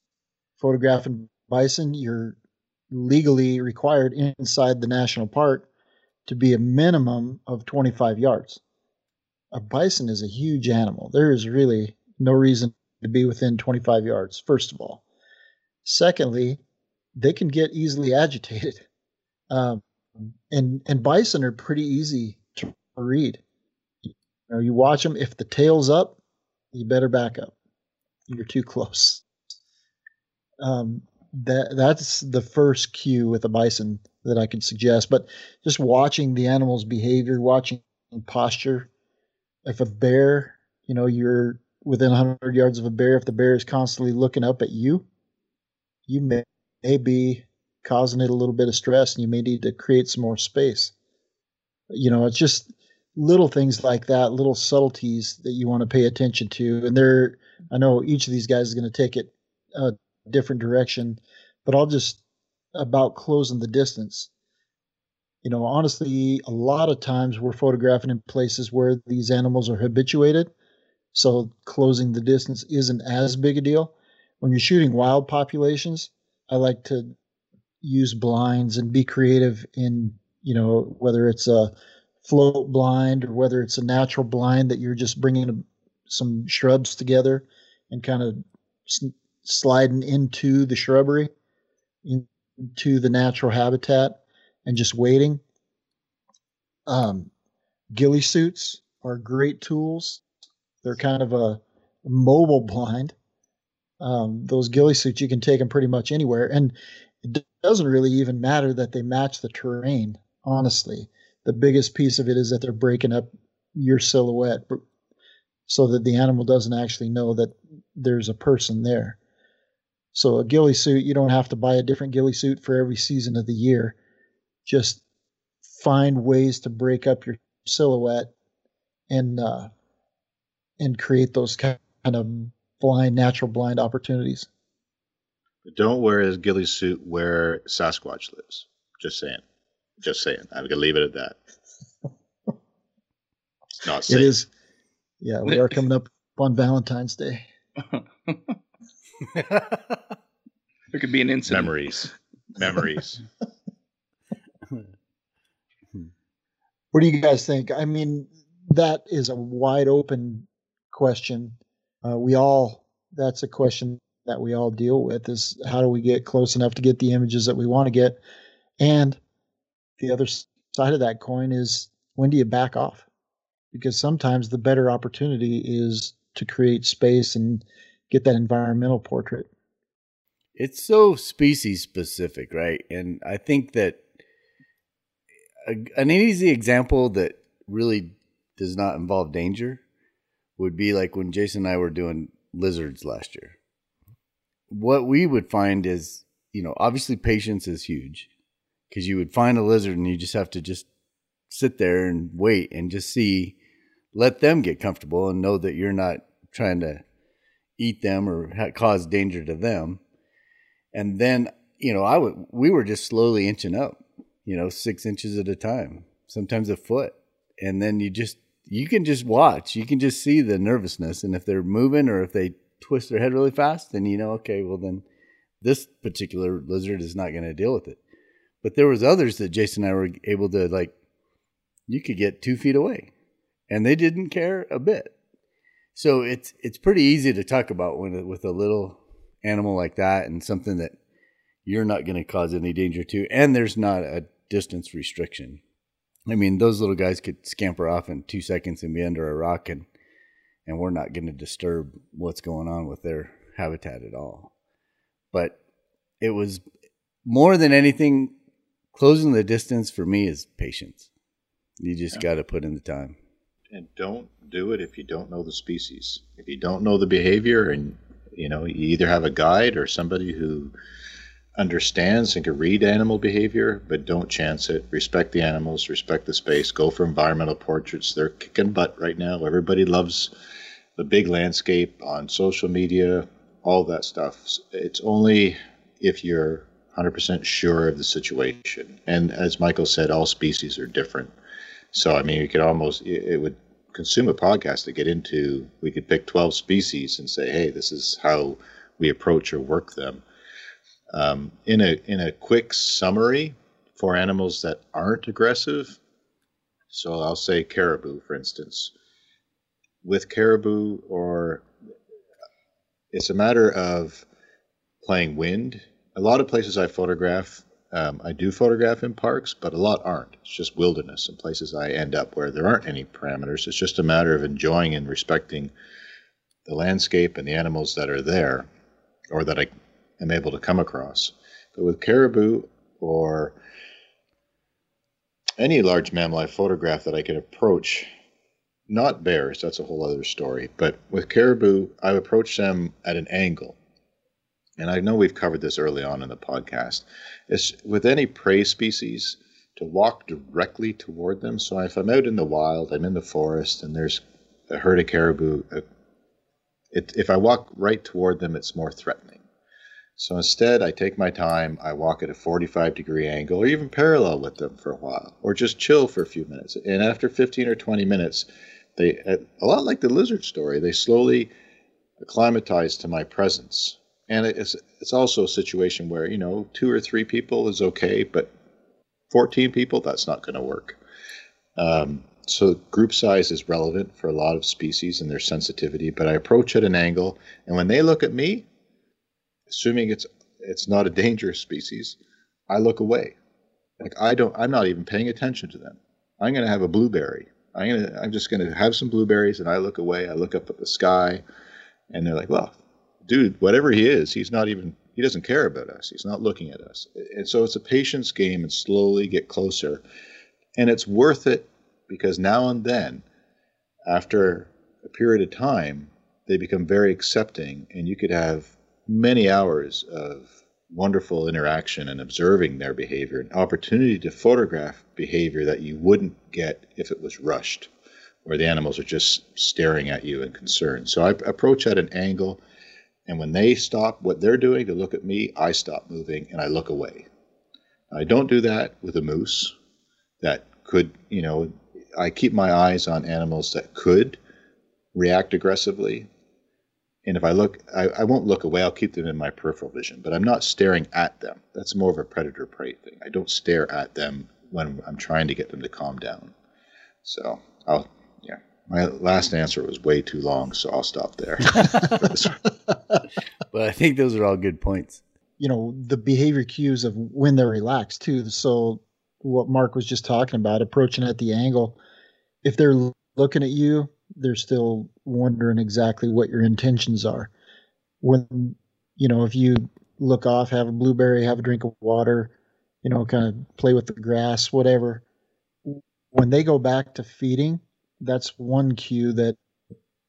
S3: Photographing bison, you're legally required inside the national park to be a minimum of 25 yards. A bison is a huge animal. There is really no reason to be within 25 yards, first of all. Secondly, they can get easily agitated. Um, and, and bison are pretty easy to read. You know, you watch them, if the tail's up, you better back up. You're too close. Um, that that's the first cue with a bison that I could suggest. But just watching the animal's behavior, watching posture. If a bear, you know, you're within 100 yards of a bear, if the bear is constantly looking up at you, you may, may be causing it a little bit of stress, and you may need to create some more space. You know, it's just little things like that, little subtleties that you want to pay attention to. And there, I know each of these guys is going to take it a different direction, but I'll just about closing the distance. You know, honestly, a lot of times we're photographing in places where these animals are habituated. So closing the distance isn't as big a deal. When you're shooting wild populations, I like to use blinds and be creative in, you know, whether it's a float blind or whether it's a natural blind that you're just bringing some shrubs together and kind of sliding into the shrubbery, into the natural habitat, and just waiting. Um, ghillie suits are great tools. They're kind of a mobile blind. Um, those ghillie suits, you can take them pretty much anywhere. And it doesn't really even matter that they match the terrain, honestly the biggest piece of it is that they're breaking up your silhouette so that the animal doesn't actually know that there's a person there. So a ghillie suit, you don't have to buy a different ghillie suit for every season of the year. Just find ways to break up your silhouette and uh, and create those kind of blind, natural blind opportunities.
S4: But don't wear a ghillie suit where Sasquatch lives. Just saying. Just saying. I'm gonna leave it at that. It's not safe.
S3: It is. Yeah, we are coming up on Valentine's Day.
S5: there could be an incident.
S4: Memories. Memories.
S3: what do you guys think? I mean, that is a wide open question. Uh, we all, that's a question that we all deal with is how do we get close enough to get the images that we want to get? And the other side of that coin is when do you back off? Because sometimes the better opportunity is to create space and get that environmental portrait.
S1: It's so species specific, right? And I think that a, an easy example that really does not involve danger would be like when Jason and I were doing lizards last year. What we would find is, you know, obviously patience is huge because you would find a lizard and you just have to just sit there and wait and just see, let them get comfortable and know that you're not trying to eat them or ha- cause danger to them. And then, you know, I would, we were just slowly inching up, you know, six inches at a time, sometimes a foot. And then you just, you can just watch, you can just see the nervousness. And if they're moving or if they twist their head really fast, then you know, okay, well, then this particular lizard is not going to deal with it. But there was others that Jason and I were able to like, you could get two feet away and they didn't care a bit. So it's it's pretty easy to talk about when with a little animal like that and something that you're not going to cause any danger to, and there's not a distance restriction. I mean, those little guys could scamper off in two seconds and be under a rock, and and we're not going to disturb what's going on with their habitat at all. But it was more than anything, closing the distance for me is patience. You just yeah. got to put in the time.
S4: And don't do it if you don't know the species. If you don't know the behavior, and you know, you either have a guide or somebody who understands and can read animal behavior, but don't chance it. Respect the animals, respect the space. Go for environmental portraits. They're kicking butt right now. Everybody loves the big landscape on social media, all that stuff. It's only if you're 100% sure of the situation. And as Michael said, all species are different. So, I mean, you could almost, it would consume a podcast to get into, we could pick 12 species and say, hey, this is how we approach or work them. Um, in a in a quick summary for animals that aren't aggressive, so I'll say caribou, for instance. With caribou, or it's a matter of playing wind. A lot of places I photograph, um, I do photograph in parks, but a lot aren't. It's just wilderness and places I end up where there aren't any parameters. It's just a matter of enjoying and respecting the landscape and the animals that are there, or that I am able to come across. But with caribou or any large mammal I photograph that I can approach, not bears, that's a whole other story, but with caribou, I approach them at an angle and I know we've covered this early on in the podcast, is with any prey species to walk directly toward them. So if I'm out in the wild, I'm in the forest, and there's a herd of caribou, uh, it, if I walk right toward them, it's more threatening. So instead, I take my time, I walk at a 45 degree angle, or even parallel with them for a while, or just chill for a few minutes. And after 15 or 20 minutes, they, a lot like the lizard story, they slowly acclimatize to my presence and it's it's also a situation where you know two or three people is okay, but 14 people that's not going to work. Um, so group size is relevant for a lot of species and their sensitivity, but I approach at an angle, and when they look at me, assuming it's it's not a dangerous species, I look away. Like I don't, I'm not even paying attention to them. I'm going to have a blueberry. I'm gonna, I'm just going to have some blueberries, and I look away. I look up at the sky, and they're like, "Well, dude, whatever he is, he's not even he doesn't care about us. He's not looking at us. And so it's a patience game and slowly get closer. And it's worth it because now and then, after a period of time, they become very accepting and you could have many hours of wonderful interaction and observing their behavior, an opportunity to photograph behavior that you wouldn't get if it was rushed, where the animals are just staring at you in concern. So I approach at an angle and when they stop what they're doing to look at me, I stop moving and I look away. I don't do that with a moose that could, you know, I keep my eyes on animals that could react aggressively. And if I look, I, I won't look away. I'll keep them in my peripheral vision, but I'm not staring at them. That's more of a predator prey thing. I don't stare at them when I'm trying to get them to calm down. So I'll my last answer was way too long, so I'll stop there.
S1: but I think those are all good points.
S3: You know, the behavior cues of when they're relaxed too. So what Mark was just talking about, approaching at the angle. If they're looking at you, they're still wondering exactly what your intentions are. When you know, if you look off, have a blueberry, have a drink of water, you know, kind of play with the grass, whatever. When they go back to feeding, that's one cue that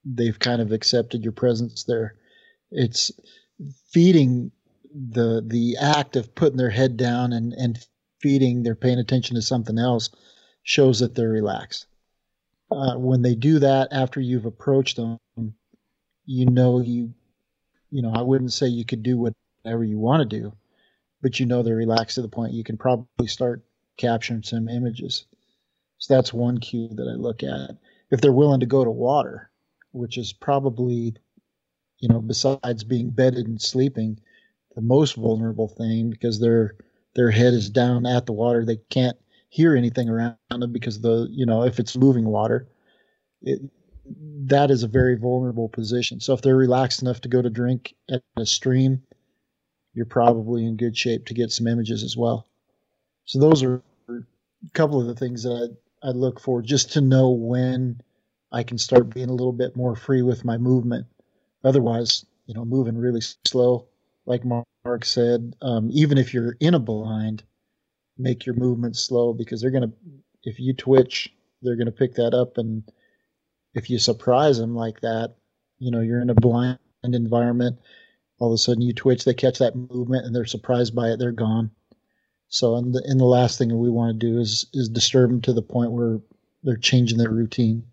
S3: they've kind of accepted your presence there. It's feeding the the act of putting their head down and and feeding. They're paying attention to something else. shows that they're relaxed. Uh, when they do that after you've approached them, you know you, you know, I wouldn't say you could do whatever you want to do, but you know they're relaxed to the point you can probably start capturing some images. So that's one cue that I look at. If they're willing to go to water, which is probably, you know, besides being bedded and sleeping, the most vulnerable thing because their their head is down at the water. They can't hear anything around them because the you know if it's moving water, it, that is a very vulnerable position. So if they're relaxed enough to go to drink at a stream, you're probably in good shape to get some images as well. So those are a couple of the things that I, look for just to know when I can start being a little bit more free with my movement. Otherwise, you know, moving really slow, like Mark said, um, even if you're in a blind, make your movement slow because they're going to, if you twitch, they're going to pick that up. And if you surprise them like that, you know, you're in a blind environment, all of a sudden you twitch, they catch that movement and they're surprised by it, they're gone. So, and the, and the last thing we want to do is, is disturb them to the point where they're changing their routine.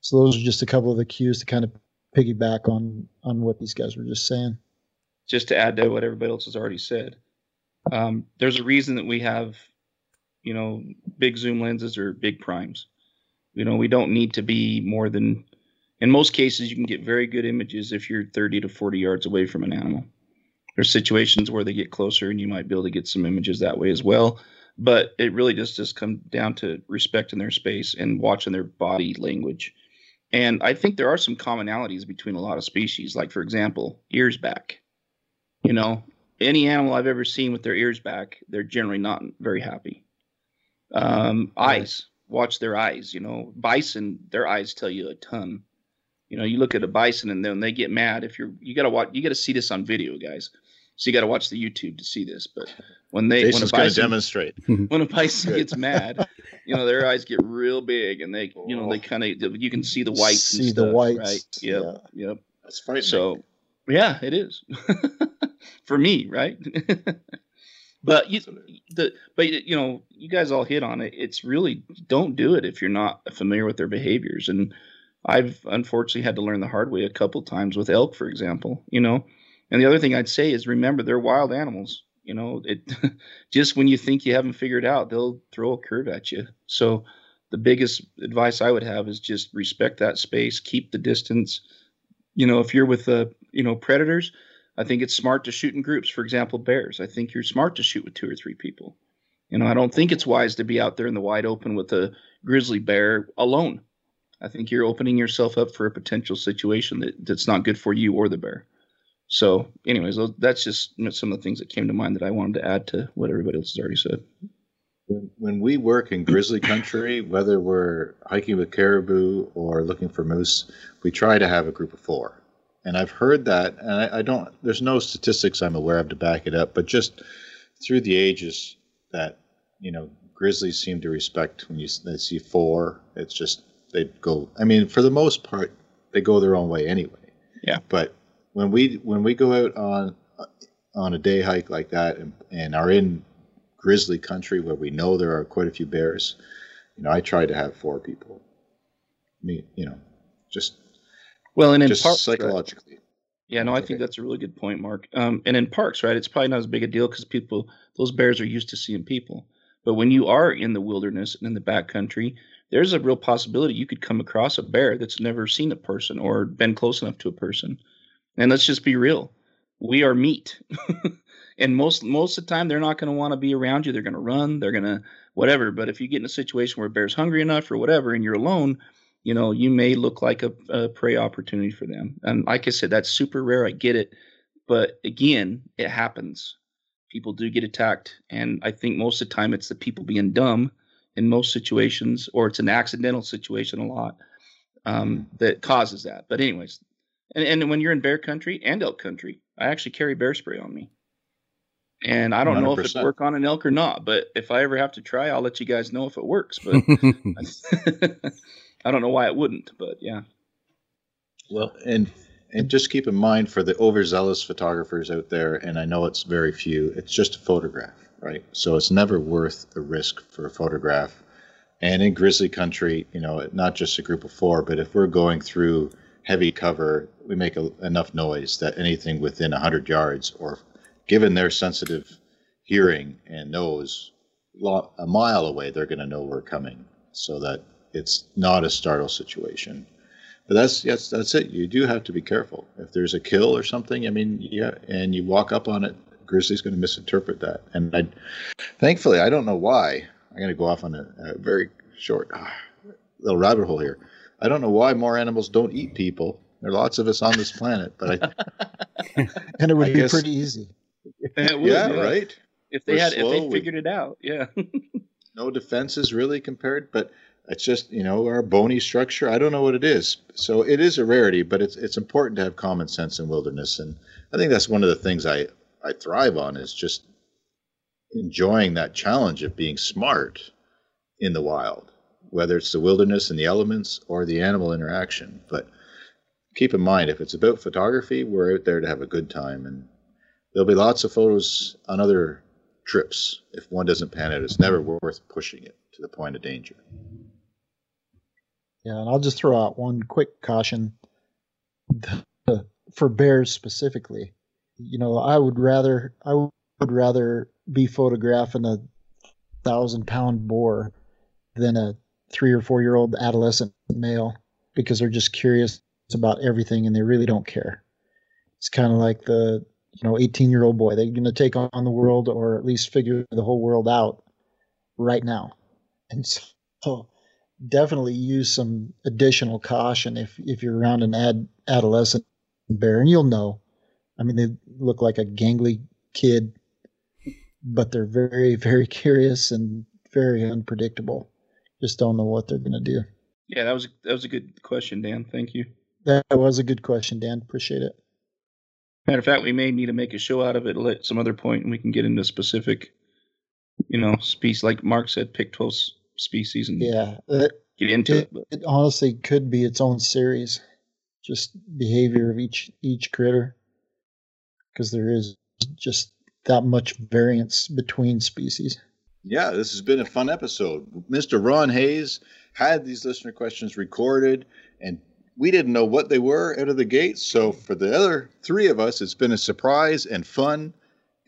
S3: So those are just a couple of the cues to kind of piggyback on on what these guys were just saying.
S5: Just to add to what everybody else has already said, um, there's a reason that we have, you know, big zoom lenses or big primes. You know, we don't need to be more than. In most cases, you can get very good images if you're 30 to 40 yards away from an animal. There's situations where they get closer, and you might be able to get some images that way as well. But it really just just comes down to respecting their space and watching their body language and I think there are some commonalities between a lot of species. Like, for example, ears back. You know, any animal I've ever seen with their ears back, they're generally not very happy. Um, eyes, watch their eyes. You know, bison, their eyes tell you a ton. You know, you look at a bison and then they get mad. If you're, you gotta watch, you gotta see this on video, guys. So you got to watch the YouTube to see this. But when they
S4: Jason's
S5: when
S4: going to demonstrate
S5: when a bison gets mad, you know their eyes get real big and they you know they oh. kind of you can see the whites.
S3: See
S5: stuff,
S3: the whites,
S5: right? Yep,
S3: yeah.
S5: yep.
S4: That's frightening.
S5: So yeah, it is for me, right? but you the but you know you guys all hit on it. It's really don't do it if you're not familiar with their behaviors and. I've unfortunately had to learn the hard way a couple times with elk, for example. You know, and the other thing I'd say is remember they're wild animals. You know, it just when you think you haven't figured out, they'll throw a curve at you. So the biggest advice I would have is just respect that space, keep the distance. You know, if you're with uh, you know, predators, I think it's smart to shoot in groups. For example, bears. I think you're smart to shoot with two or three people. You know, I don't think it's wise to be out there in the wide open with a grizzly bear alone. I think you're opening yourself up for a potential situation that, that's not good for you or the bear. So, anyways, that's just some of the things that came to mind that I wanted to add to what everybody else has already said.
S4: When, when we work in grizzly country, whether we're hiking with caribou or looking for moose, we try to have a group of four. And I've heard that, and I, I don't. There's no statistics I'm aware of to back it up, but just through the ages, that you know, grizzlies seem to respect when you they see four. It's just they go. I mean, for the most part, they go their own way anyway.
S5: Yeah.
S4: But when we when we go out on on a day hike like that and, and are in grizzly country where we know there are quite a few bears, you know, I try to have four people. Me, you know, just
S5: well, and in
S4: just
S5: parks,
S4: psychologically.
S5: Right? Yeah, no, I okay. think that's a really good point, Mark. Um, and in parks, right, it's probably not as big a deal because people, those bears are used to seeing people. But when you are in the wilderness and in the backcountry, there's a real possibility you could come across a bear that's never seen a person or been close enough to a person. And let's just be real. We are meat. and most most of the time they're not going to want to be around you. They're going to run, they're going to whatever. But if you get in a situation where a bear's hungry enough or whatever and you're alone, you know, you may look like a, a prey opportunity for them. And like I said, that's super rare. I get it. But again, it happens. People do get attacked. And I think most of the time it's the people being dumb in most situations, or it's an accidental situation a lot um, that causes that. But, anyways, and, and when you're in bear country and elk country, I actually carry bear spray on me. And I don't 100%. know if it work on an elk or not, but if I ever have to try, I'll let you guys know if it works. But I don't know why it wouldn't, but yeah.
S4: Well, and and just keep in mind for the overzealous photographers out there, and I know it's very few, it's just a photograph. right? So it's never worth the risk for a photograph. And in grizzly country, you know, not just a group of four, but if we're going through heavy cover, we make a, enough noise that anything within 100 yards, or given their sensitive hearing and nose, a mile away, they're going to know we're coming, so that it's not a startle situation. But that's yes, that's it. You do have to be careful. If there's a kill or something, I mean, yeah, and you walk up on it, grizzly's going to misinterpret that. And I, thankfully, I don't know why. I'm going to go off on a, a very short uh, little rabbit hole here. I don't know why more animals don't eat people. There are lots of us on this planet, but
S3: I and it would I be guess, pretty easy.
S4: Would, yeah, yeah, right.
S5: If they We're had, slow, if they figured it out, yeah.
S4: no defenses really compared, but it's just you know our bony structure. I don't know what it is. So it is a rarity, but it's it's important to have common sense in wilderness, and I think that's one of the things I I thrive on is just enjoying that challenge of being smart in the wild, whether it's the wilderness and the elements or the animal interaction. But keep in mind, if it's about photography, we're out there to have a good time, and there'll be lots of photos on other trips. If one doesn't pan out, it's never worth pushing it to the point of danger.
S3: Yeah, and I'll just throw out one quick caution for bears specifically. You know, I would rather I would rather be photographing a thousand pound boar than a three or four year old adolescent male because they're just curious about everything and they really don't care. It's kind of like the you know 18 year old boy. They're going to take on the world or at least figure the whole world out right now. And so definitely use some additional caution if if you're around an ad, adolescent bear, and you'll know. I mean, they look like a gangly kid, but they're very very curious and very unpredictable. Just don't know what they're going to do.
S5: Yeah, that was that was a good question, Dan. Thank you.
S3: That was a good question, Dan. Appreciate it.
S5: Matter of fact, we may need to make a show out of it at some other point, and we can get into specific, you know, species like Mark said, pick twelve species and
S3: yeah, it,
S5: get into
S3: it. It, it honestly could be its own series, just behavior of each each critter, because there is just that much variance between species.
S4: Yeah, this has been a fun episode. Mr. Ron Hayes had these listener questions recorded, and we didn't know what they were out of the gate. So for the other three of us, it's been a surprise and fun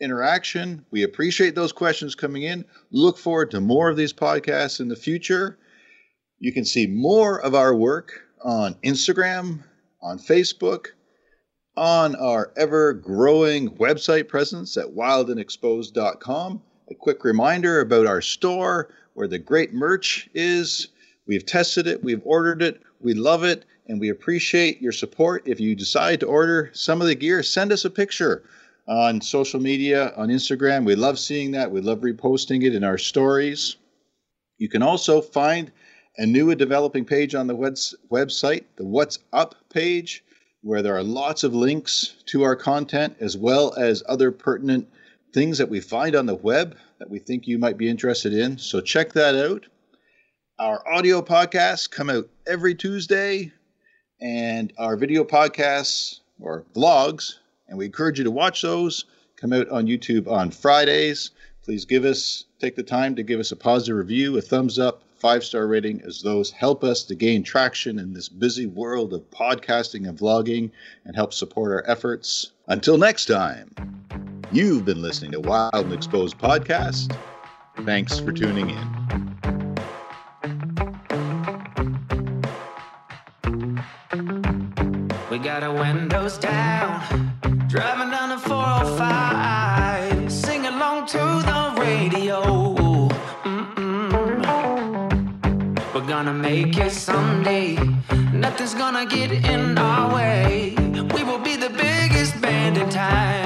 S4: interaction. We appreciate those questions coming in. Look forward to more of these podcasts in the future. You can see more of our work on Instagram, on Facebook, on our ever growing website presence at wildandexposed.com. A quick reminder about our store where the great merch is. We've tested it, we've ordered it, we love it, and we appreciate your support. If you decide to order some of the gear, send us a picture on social media, on Instagram. We love seeing that. We love reposting it in our stories. You can also find a new developing page on the website, the What's Up page, where there are lots of links to our content as well as other pertinent things that we find on the web that we think you might be interested in. So check that out. Our audio podcasts come out every Tuesday, and our video podcasts or vlogs and we encourage you to watch those. Come out on YouTube on Fridays. Please give us, take the time to give us a positive review, a thumbs up, five star rating, as those help us to gain traction in this busy world of podcasting and vlogging and help support our efforts. Until next time, you've been listening to Wild and Exposed Podcast. Thanks for tuning in.
S10: We got our windows down Driving down the 405, gonna make it someday. Nothing's gonna get in our way. We will be the biggest band in town.